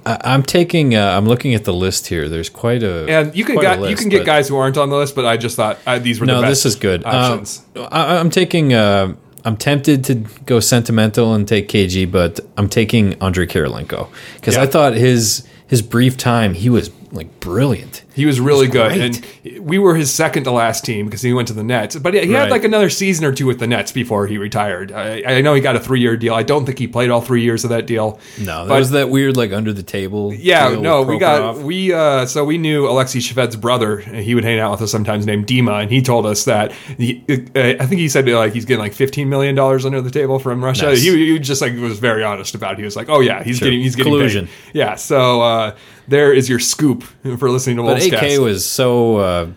I, I'm taking. Uh, I'm looking at the list here. There's quite a. And you can get, you can get guys who aren't on the list, but I just thought uh, these were No, the best. this is good. options. Um, I, I'm taking. Uh, I'm tempted to go sentimental and take KG, but I'm taking Andrei Kirilenko because Yeah. I thought his his brief time he was like brilliant. He was really good, and we were his second to last team because he went to the Nets. But he had Right. like another season or two with the Nets before he retired. I, I know he got a three-year deal. I don't think he played all three years of that deal. No, but was that weird like under the table. yeah, no, we got we uh so we knew Alexei Shved's brother. He would hang out with us sometimes, named Dima, and he told us that he, uh, I think he said like he's getting like fifteen million dollars under the table from Russia. Nice. He, he just like was very honest about. it. He was like, oh yeah, he's Sure. getting he's getting Collusion. paid. Yeah, so uh, there is your scoop for listening to Wolves AK was so. Uh,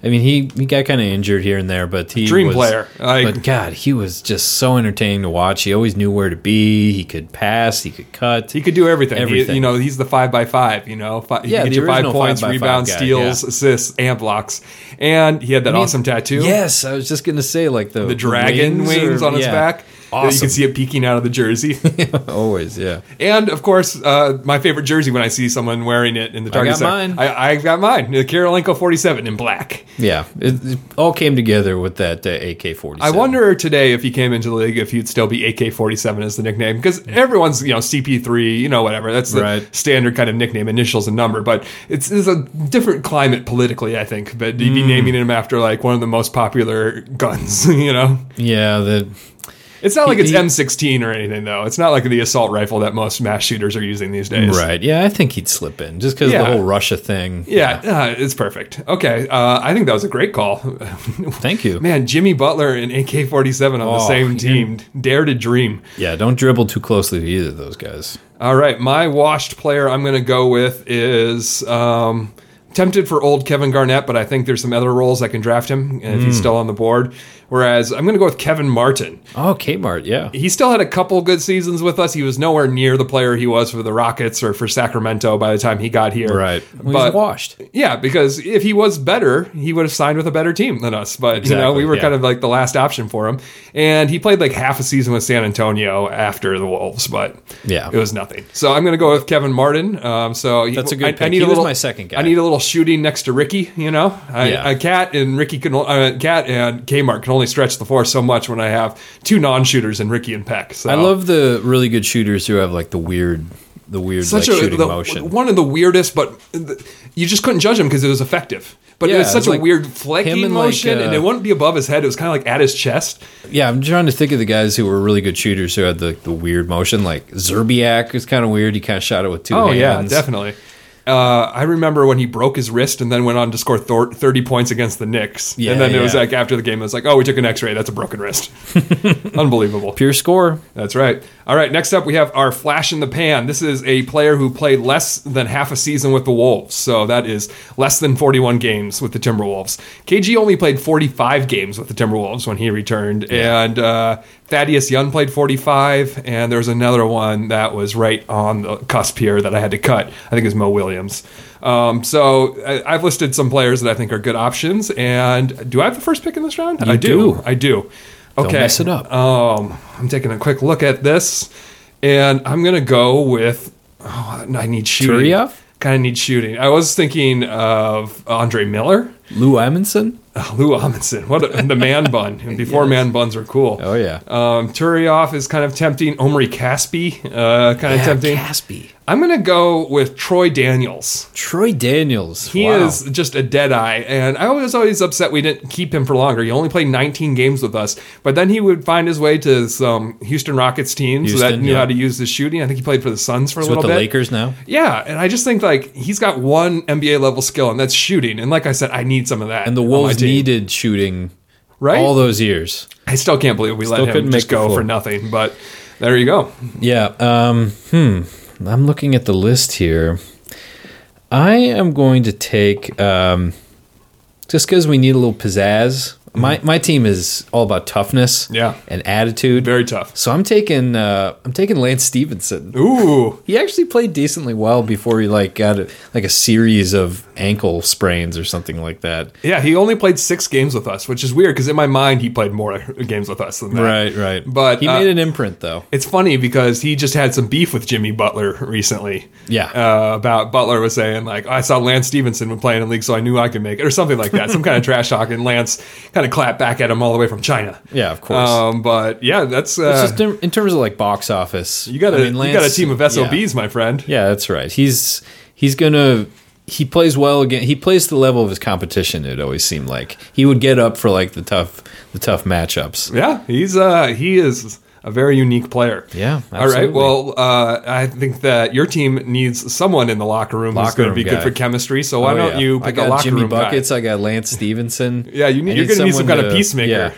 I mean, he he got kind of injured here and there, but he Dream was, player. Like- but God, he was just so entertaining to watch. He always knew where to be. He could pass. He could cut. He could do everything. He- Everything. you know, he's the five by five. You know, Fi- he Yeah, can get you five points, five five rebounds, guy, steals, yeah. assists, and blocks. And he had that awesome tattoo. Yes, I was just gonna say like the the dragon wings, or- on his yeah. back. You can see it peeking out of the jersey. Always, yeah. and of course, uh, my favorite jersey when I see someone wearing it in the Target got Center. mine. I, I got mine. The Kirilenko 47 in black. Yeah, it, it all came together with that uh, AK forty. I wonder today if he came into the league if he'd still be AK 47 as the nickname because everyone's you know CP3 you know whatever that's the Right. standard kind of nickname initials and number but it's, it's a different climate politically I think but you'd be Hmm. naming him after like one of the most popular guns you know Yeah, the it's not like it's He- M16 or anything though it's not like the assault rifle that most mass shooters are using these days right. Yeah, I think he'd slip in just because Yeah. the whole Russia thing. yeah, uh, it's perfect. Okay, uh, I think that was a great call. Thank you. Man, Jimmy Butler and AK 47 on the Oh, same yeah. team. Dare to dream. Yeah, don't dribble too closely to either of those guys. All right, my washed player I'm going to go with is um, tempted for old Kevin Garnett, but I think there's some other roles I can draft him if Hmm. he's still on the board. Whereas I'm going to go with Kevin Martin. Oh, Kmart. Yeah. He still had a couple good seasons with us. He was nowhere near the player he was for the Rockets or for Sacramento by the time he got here. Right. Well, but he's washed. yeah, because if he was better, he would have signed with a better team than us. But you know, we were yeah. kind of like the last option for him. And he played like half a season with San Antonio after the Wolves, but Yeah. it was nothing. So I'm going to go with Kevin Martin. Um, so he- That's a good I, I need He a was little my second guy. I need a little shooting next to Ricky. You know, I, Yeah. a cat and Ricky can uh, cat and Kmart can only stretch the floor so much when I have two non-shooters and Ricky and Peck. So I love the really good shooters who have like the weird, the weird such like, a shooting the- motion. one of the weirdest, but you just couldn't judge him because it was effective. But it Yeah, was it such was a like weird flaking and, like, motion, and uh, it wouldn't be above his head. It was kind of like at his chest. Yeah, I'm trying to think of the guys who were really good shooters who had the, the weird motion. Like Szczerbiak was kind of weird. He kind of shot it with two Oh hands. yeah, definitely. Uh, I remember when he broke his wrist and then went on to score thor- 30 points against the Knicks. Yeah, and then it was like after the game, it was like, oh, we took an x ray. That's a broken wrist. Unbelievable. Pure score. That's right. All right, next up we have our flash in the pan. This is a player who played less than half a season with the Wolves. So that is less than 41 games with the Timberwolves. KG only played 45 games with the Timberwolves when he returned. And uh, Thaddeus Young played 45. And there's another one that was right on the cusp here that I had to cut. I think it was Mo Williams. Um, so I, I've listed some players that I think are good options. And do I have the first pick in this round? I do. I do. Okay. Don't mess it up. Um, I'm taking a quick look at this, and I'm gonna go with. Oh, I need shooting. Kind of need shooting. I was thinking of Andre Miller, Lou Amundson. Lou Amundson. What a, the man bun? And before man buns were cool. Oh yeah. Um, Turiaf is kind of tempting. Omri Caspi, uh, kind of tempting. Caspi. I'm gonna go with Troy Daniels. Troy Daniels. He Wow. is just a dead eye, and I was always upset we didn't keep him for longer. He only played 19 games with us, but then he would find his way to some Houston Rockets teams that knew yeah. how to use his shooting. I think he played for the Suns for a little with the bit. Lakers now. Yeah, and I just think like he's got one NBA level skill, and that's shooting. And like I said, I need some of that. And the on my Wolves needed shooting right. all those years. I still can't believe we Still let him just make go for nothing. But there you go. Yeah. Um, hmm. I'm looking at the list here. I am going to take um, just because we need a little pizzazz. My my team is all about toughness. Yeah. and attitude. Very tough. So I'm taking uh, I'm taking Lance Stephenson. Ooh, He actually played decently well before he like got a, like a series of ankle sprains or something like that. yeah. He only played six games with us, which is weird because in my mind he played more games with us than that. Right, right. But, he uh, made an imprint though. It's funny because he just had some beef with Jimmy Butler recently. Yeah. Uh, about Butler was saying like I saw Lance Stephenson when playing in the league, so I knew I could make it, or something like that. some kind of trash talk, and Lance kind of clap back at him all the way from China. Yeah, of course. Um, but yeah, that's uh, just in, in terms of like box office. you got a I mean, you got a team of yeah. SOBs, my friend. Yeah, that's right. He's he's gonna he plays well again. He plays the level of his competition. It always seemed like he would get up for like the tough the tough matchups. Yeah, he's uh he is a very unique player. Yeah, All right. Well, uh, I think that your team needs someone in the locker room who's going to be good for chemistry. So why Oh, don't yeah. you I pick got a locker Jimmy room guy? buckets? I got Lance Stephenson. Yeah, you need- you're gonna need some kind of peacemaker.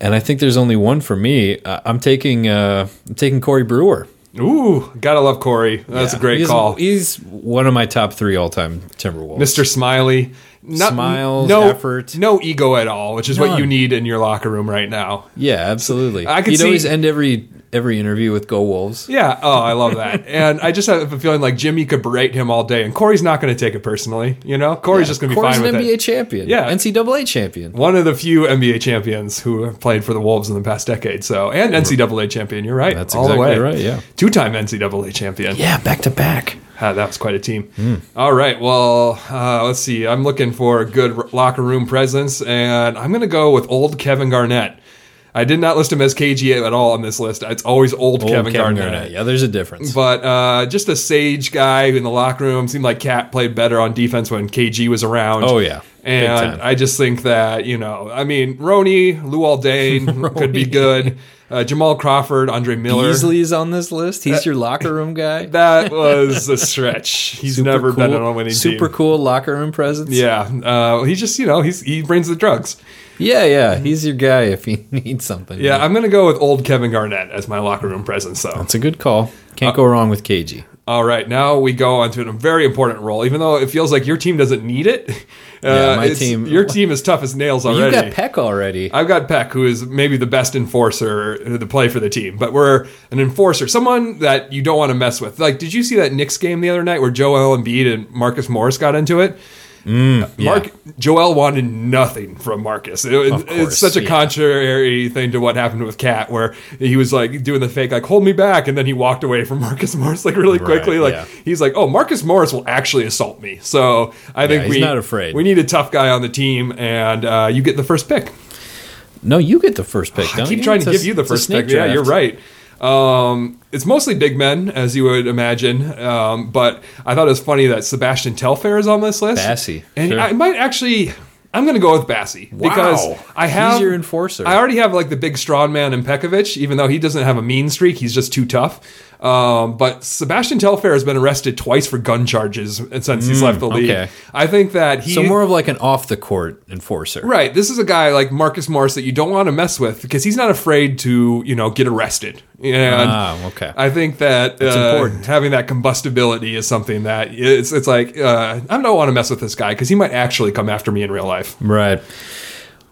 And I think there's only one for me. Uh, I'm taking uh, I'm taking Corey Brewer. Ooh, gotta love Corey. That's Yeah. a great He's- call. He's one of my top three all time Timberwolves. Mr. Smiley. Not, Smiles, no, effort. No ego at all, which is what you need in your locker room right now. Yeah, absolutely. I can He'd see- always end every every interview with "Go Wolves." Yeah. Oh, I love that. and I just have a feeling like Jimmy could berate him all day, and Corey's not going to take it personally. You know, Corey's just going to be Corey's fine an with NBA it. champion. Yeah. NCAA champion. One of the few NBA champions who have played for the Wolves in the past decade. So, and NCAA champion. You're right. That's all the exactly way. right, yeah. Two-time NCAA champion. Yeah, back to back. Ah, that was quite a team. Hmm. All right. Well, uh, let's see. I'm looking for a good locker room presence, and I'm going to go with old Kevin Garnett. I did not list him as KG at all on this list. It's always old, Old Kevin, Garnett. Yeah, there's a difference. But uh, just a sage guy in the locker room. Seemed like Cat played better on defense when KG was around. Oh, yeah. And. I just think that, you know, I mean, Roni, Lou Aldane could be good. Uh, Jamal Crawford, Andre Miller. Beasley's on this list. He's your locker room guy. That was a stretch. He's Super never been on a winning Super team. cool locker room presence. Yeah, uh, he's just you know he's he brings the drugs. Yeah, yeah. He's your guy if you need something. Yeah, I'm gonna go with old Kevin Garnett as my locker room presence. though. that's a good call. Uh, Can't go wrong with KG. all right, now we go on to a very important role. Even though it feels like your team doesn't need it, uh, Yeah, my it's- team- your team is tough as nails already. You got Peck already. I've got Peck, who is maybe the best enforcer to play for the team, but we're an enforcer, someone that you don't want to mess with. Like, did you see that Knicks game the other night where Joel Embiid and Marcus Morris got into it? Mark Joel wanted nothing from Marcus. It Of it's such a yeah. contrary thing to what happened with Cat, where he was like doing the fake, like "hold me back," and then he walked away from Marcus Morris like really quickly. Like yeah. he's like, "Oh, Marcus Morris will actually assault me." So I think we not afraid. We need a tough guy on the team, and uh, you get the first pick. No, you get the first pick. I Don't keep you? trying It's to a- give you the first pick. Yeah, you're right. Um, it's mostly big men, as you would imagine. Um, but I thought it was funny that Sebastian Telfair is on this list. Bassey, and sure. I might actually. I'm going to go with because Wow. I He's have your enforcer. I already have like the big strong man in Pekovic, even though he doesn't have a mean streak. He's just too tough. Um, but Sebastian Telfair has been arrested twice for gun charges since he's left the league. okay. I think that he So more of like an off the court enforcer. Right. This is a guy like Marcus Morris that you don't want to mess with because he's not afraid to, you know, get arrested. And Ah, okay. I think that uh, important. having that combustibility is something that it's it's like uh, I don't want to mess with this guy because he might actually come after me in real life. Right.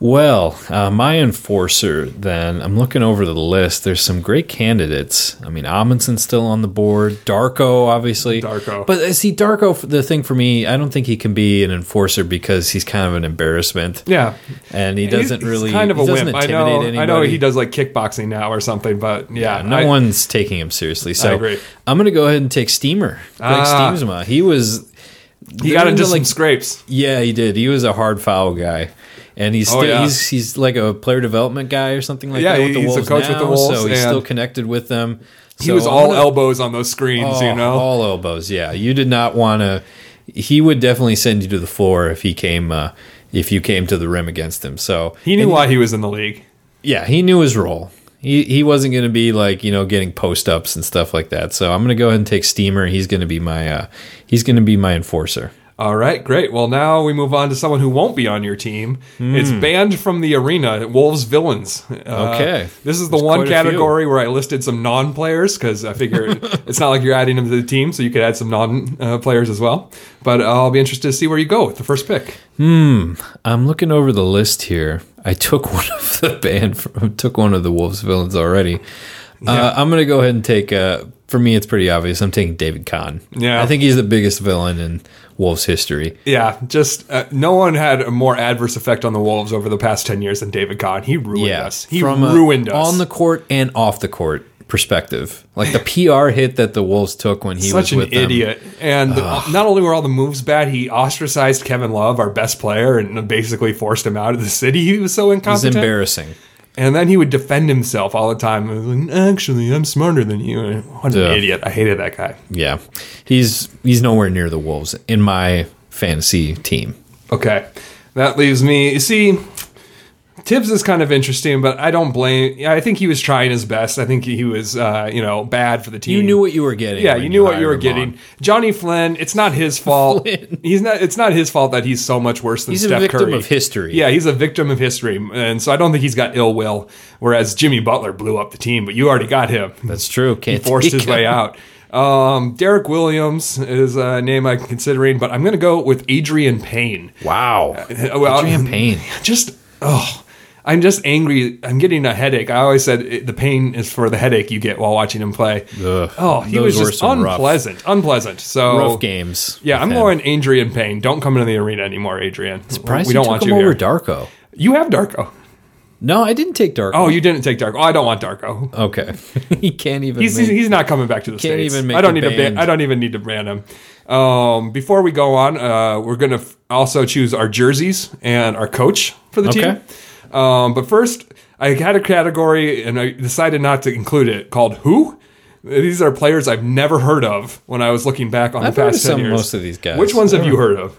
Well, uh, my enforcer, then, I'm looking over the list. There's some great candidates. I mean, Amundson's still on the board. Darko, obviously. Darko. But uh, see, Darko, the thing for me, I don't think he can be an enforcer because he's kind of an embarrassment. Yeah. And he He's- doesn't he's really. kind of a wimp. I know. anybody. I know he does like kickboxing now or something, but yeah, No I- one's taking him seriously. So agree. I'm going to go ahead and take Steamer. Greg Ah. Stiemsma. He was. he got into like some scrapes. Yeah, he did. He was a hard foul guy. And he's Oh, still, yeah. he's he's like a player development guy or something like Yeah, that with the he's a coach now, with the Wolves, so he's still connected with them. He was all gonna- elbows on those screens, oh, you know. all elbows. Yeah, you did not want to. He would definitely send you to the floor if he came uh, if you came to the rim against him. So he knew why he was in the league. yeah, he knew his role. He he wasn't going to be like you know getting post ups and stuff like that. So I'm going to go ahead and take Steamer. He's going to be my uh, he's going to be my enforcer. All right, great. Well, now we move on to someone who won't be on your team. It's banned from the arena. Wolves villains. Uh, Hmm. Okay. this is the There's one quite a few. category where I listed some non-players because I figured it's not like you're adding them to the team, so you could add some non-players as well. But I'll be interested to see where you go with the first pick. Hmm. I'm looking over the list here. I took one of the band, from, took one of the Wolves villains already. Uh, I'm going to go ahead and take. Uh, for me, it's pretty obvious. I'm taking David Kahn. Yeah. I think he's the biggest villain in Wolves history. Yeah, just uh, no one had a more adverse effect on the Wolves over the past ten years than David Kahn. He ruined Yeah, us. He ruined us on the court and off the court perspective. Like the PR hit that the Wolves took when he such was an with them. idiot. And not only were all the moves bad, he ostracized Kevin Love, our best player, and basically forced him out of the city. He was so incompetent. It was embarrassing. And then he would defend himself all the time. Like, Actually, I'm smarter than you. What an idiot! I hated that guy. Yeah, he's he's nowhere near the Wolves in my fantasy team. Okay, that leaves me. You see, Tibbs is kind of interesting, but I don't blame. I think he was trying his best. I think he was, uh, you know, bad for the team. You knew what you were getting. Yeah, you knew what you were getting. on. Johnny Flynn, it's not his fault. Flynn. He's not. It's not his fault that he's so much worse than He's a Steph victim Curry. of history. Yeah, he's a victim of history, and so I don't think he's got ill will. Whereas Jimmy Butler blew up the team, but you already got him. That's true. Can't Forced take his way out. Um, Derrick Williams is a name I'm considering, but I'm going to go with Adreian Payne. Wow, Uh, well, Adreian Payne. Just oh, I'm just angry. I'm getting a headache. I always said it, the pain is for the headache you get while watching him play. Ugh, oh, he was just some rough- unpleasant. Unpleasant. So rough games. Yeah, I'm him. going Adreian Payne. Don't come into the arena anymore, Adreian. Surprised we don't want you over here. Darko. You have Darko. No, I didn't take Darko. Oh, you didn't take Darko. Oh, I don't want Darko. okay. he can't even. He's, make- he's not coming back to the Can't states. even make I don't need to ban. I don't even need to ban him. Um, before we go on, uh, we're gonna f- also choose our jerseys and our coach for the Okay. team. Um, but first, I had a category and I decided not to include it called "Who." These are players I've never heard of when I was looking back on I've the past of ten some- years. most of these guys. Which ones have you heard of?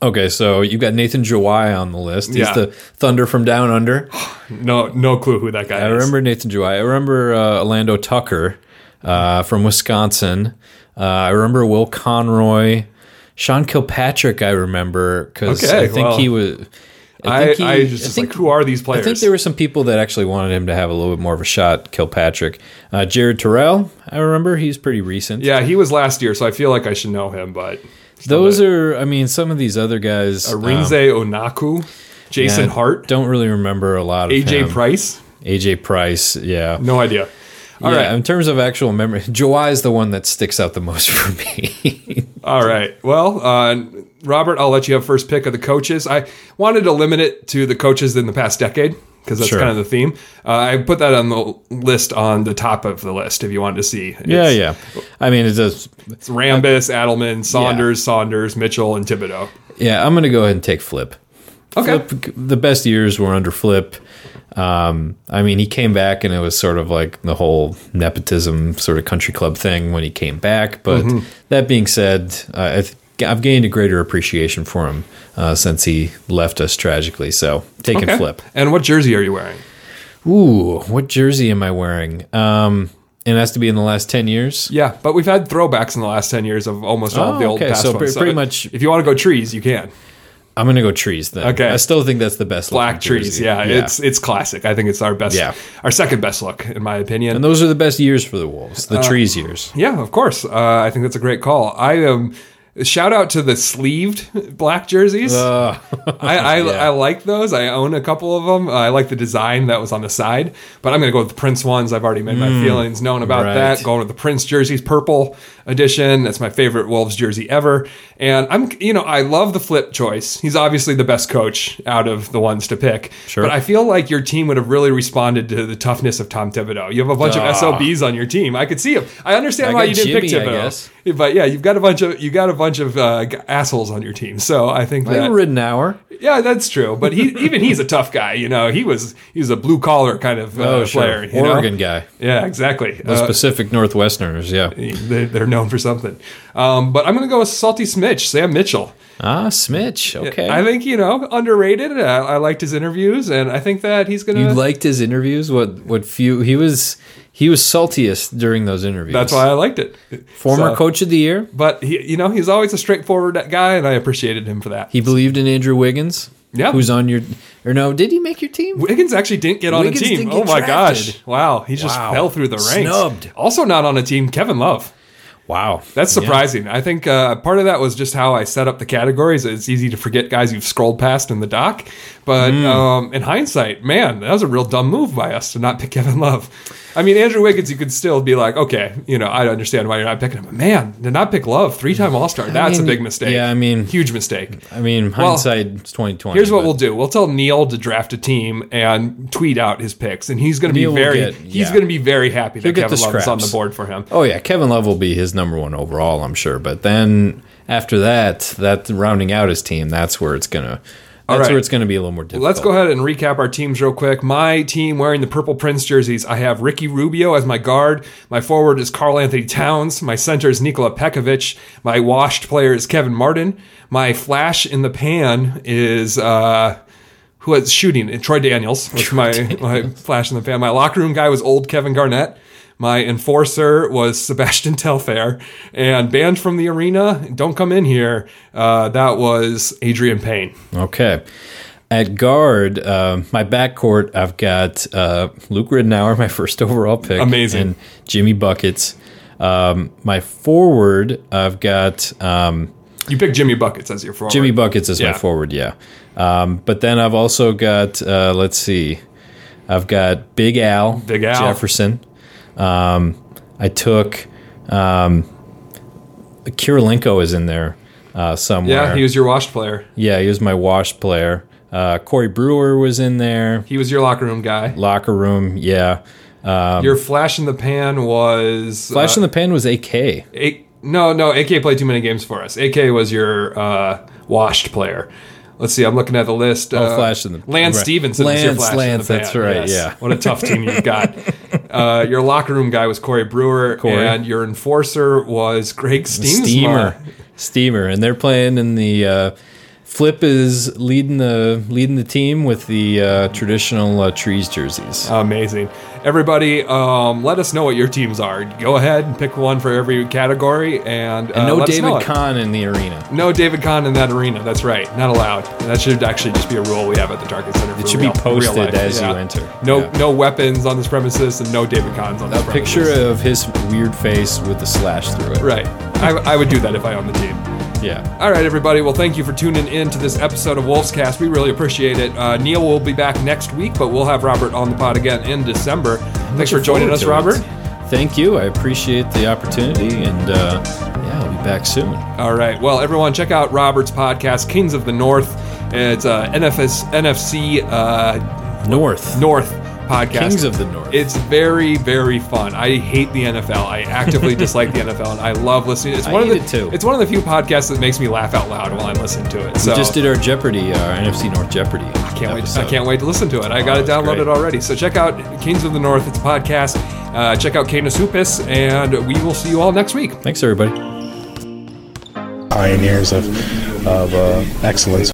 Okay, so you've got Nathan Jawai on the list. He's Yeah. the Thunder from Down Under. No, no clue who that guy I is. I remember Nathan Jawai. I remember uh, Alando Tucker uh, from Wisconsin. Uh, I remember Will Conroy. Sean Kilpatrick, I remember because Okay, I think well, he was. I, think he- I just I think like, who are these players? I think there were some people that actually wanted him to have a little bit more of a shot. Kilpatrick, uh, Jared Terrell. I remember he's pretty recent. yeah, he was last year, so I feel like I should know him. But those are. I mean, some of these other guys. um, Arinze Onuaku, Jason yeah, Hart, Don't really remember a lot of AJ him. Price. AJ Price. Yeah. No idea. All yeah, right, in terms of actual memory, Jawai is the one that sticks out the most for me. All right. Well, uh, Robert, I'll let you have first pick of the coaches. I wanted to limit it to the coaches in the past decade because that's Sure. kind of the theme. Uh, I put that on the list on the top of the list if you wanted to see. It's, yeah, yeah. I mean, it does. It's Rambis, Adelman, Saunders, Saunders, Mitchell, and Thibodeau. Yeah, I'm going to go ahead and take Flip. Okay. Flip, the best years were under Flip. Um, I mean, he came back and it was sort of like the whole nepotism sort of country club thing when he came back. But Mm-hmm. that being said, uh, I I've gained a greater appreciation for him uh, since he left us tragically. So take Okay. Flip. And what jersey are you wearing? Ooh, what jersey am I wearing? Um, And it has to be in the last 10 years? Yeah, but we've had throwbacks in the last ten years of almost all Oh, the old okay, past so ones. pre- pretty much- if you want to go trees, you can. I'm going to go trees then. Okay. I still think that's the best Black trees, jersey. yeah, it's it's classic. I think it's our best, Yeah. our second best look in my opinion. And those are the best years for the Wolves, Uh, the trees years. Yeah, of course. Uh, I think that's a great call. I um, shout out to the sleeved black jerseys. Uh, I I, yeah. I like those. I own a couple of them. I like the design that was on the side, but I'm going to go with the Prince ones. I've already made my feelings known about Mm, right. that. Going with the Prince jerseys, purple edition. That's my favorite Wolves jersey ever. And I'm, you know, I love the flip choice. He's obviously the best coach out of the ones to pick. Sure. But I feel like your team would have really responded to the toughness of Tom Thibodeau. You have a bunch of SOBs on your team. I could see him. I understand I why you didn't pick Jimmy, I Thibodeau. But yeah, you've got a bunch of you got a bunch of uh, assholes on your team. So I think I that have Ridnour. yeah, that's true. But he even he's a tough guy. You know, he was he's a blue collar kind of uh, Oh, sure. player. you know? Oregon guy. Yeah, exactly. The Uh, Pacific Northwesterners, yeah. they, they're known for something. Um, but I'm going to go with Salty Smitch, Sam Mitchell. Ah, Smitch. Okay. I think you know underrated. I, I liked his interviews, and I think that he's going to you liked his interviews? What what few he was he was saltiest during those interviews. That's why I liked it. Former So- coach of the year. But he, you know, he's always a straightforward guy, and I appreciated him for that. He believed in Andrew Wiggins. Yeah. Who's on your or no, did he make your team? Wiggins actually didn't get on Wiggins a team. Oh my drafted. gosh! Wow, he just Wow. fell through the ranks. Snubbed. Also not on a team. Kevin Love. Wow. That's Yeah. surprising. I think uh, part of that was just how I set up the categories. It's easy to forget guys you've scrolled past in the doc, but Hmm. um, in hindsight, man, that was a real dumb move by us to not pick Kevin Love. I mean, Andrew Wiggins, you could still be like, okay, you know, I understand why you're not picking him. But man, to not pick Love, three-time All-Star, that's mean, a big mistake. yeah, I mean- huge mistake. I mean, Well, hindsight is twenty twenty. Here's what we'll do: we'll tell Neil to draft a team and tweet out his picks, and he's going to be very get- he's yeah. going to be very happy that He'll get Kevin Love is on the board for him. Oh yeah, Kevin Love will be his number one overall, I'm sure. But then after that, that rounding out his team, that's where it's gonna. That's right. where it's gonna be a little more difficult. Let's go ahead and recap our teams real quick. My team wearing the Purple Prince jerseys. I have Ricky Rubio as my guard. My forward is Karl Anthony Towns. My center is Nikola Pekovic. My washed player is Kevin Martin. My flash in the pan is uh, who was shooting? Troy Daniels was my, my flash in the pan. My locker room guy was old Kevin Garnett. My enforcer was Sebastian Telfair, and banned from the arena. Don't come in here. Uh, that was Adreian Payne. Okay. At guard, uh, my backcourt, I've got uh, Luke Ridnour, my first overall pick. Amazing. And Jimmy Buckets. Um, my forward, I've got um, You picked Jimmy Buckets as your forward. Jimmy Buckets as Yeah. my forward, yeah. Um, but then I've also got, uh, let's see, I've got Big Al, Big Al. Jefferson. Um, I took um, Kirilenko is in there uh, somewhere. Yeah, he was your washed player. Yeah, he was my wash player. Uh, Corey Brewer was in there. He was your locker room guy. Locker room, yeah. Um, your flash in the pan was Flash uh, in the pan was AK. A- no, no, AK played too many games for us. AK was your uh, washed player. Let's see. I'm looking at the list. Oh, Uh, Flash in the- Lance right. Stephenson. Lance, flash in the Lance, that's right, yeah. What a tough team you've got. Uh, your locker room guy was Corey Brewer, Corey. and your enforcer was Greg Stiemsma. Steamer, Steamer, and they're playing in the. Uh, Flip is leading the leading the team with the uh, traditional uh, trees jerseys. Amazing. Everybody, um, let us know what your teams are. Go ahead and pick one for every category, and, uh, and no let us know David. Kahn in the arena. No David Kahn in that arena. That's right. Not allowed. That should actually just be a rule we have at the Target Center. for It should real- be posted as Yeah. you enter. No, Yeah. no weapons on this premises, and no David Kahns on A premises. picture of his weird face with the slash through it. Right. I, I would do that if I owned the team. Yeah. All right, everybody. Well, thank you for tuning in to this episode of Wolf's Cast. We really appreciate it. Uh, Neil will be back next week, but we'll have Robert on the pod again in December. Thanks for joining us, to it. Robert. Thank you. I appreciate the opportunity, and uh, yeah, I'll be back soon. All right. Well, everyone, check out Robert's podcast, Kings of the North. It's uh, NFS, NFC uh, North. North podcast. Kings of the North. It's very, very fun. I hate the NFL. I actively dislike the NFL, and I love listening. It's I one of hate the it too. It's one of the few podcasts that makes me laugh out loud while I'm listening to it. So we just did our Jeopardy, our NFC North Jeopardy. I can't wait. I can't wait to listen to it. I got it downloaded great. already. So check out Kings of the North. It's a podcast. Uh, check out Canis Hoopus, and we will see you all next week. Thanks, everybody. pioneers of, of uh, excellence.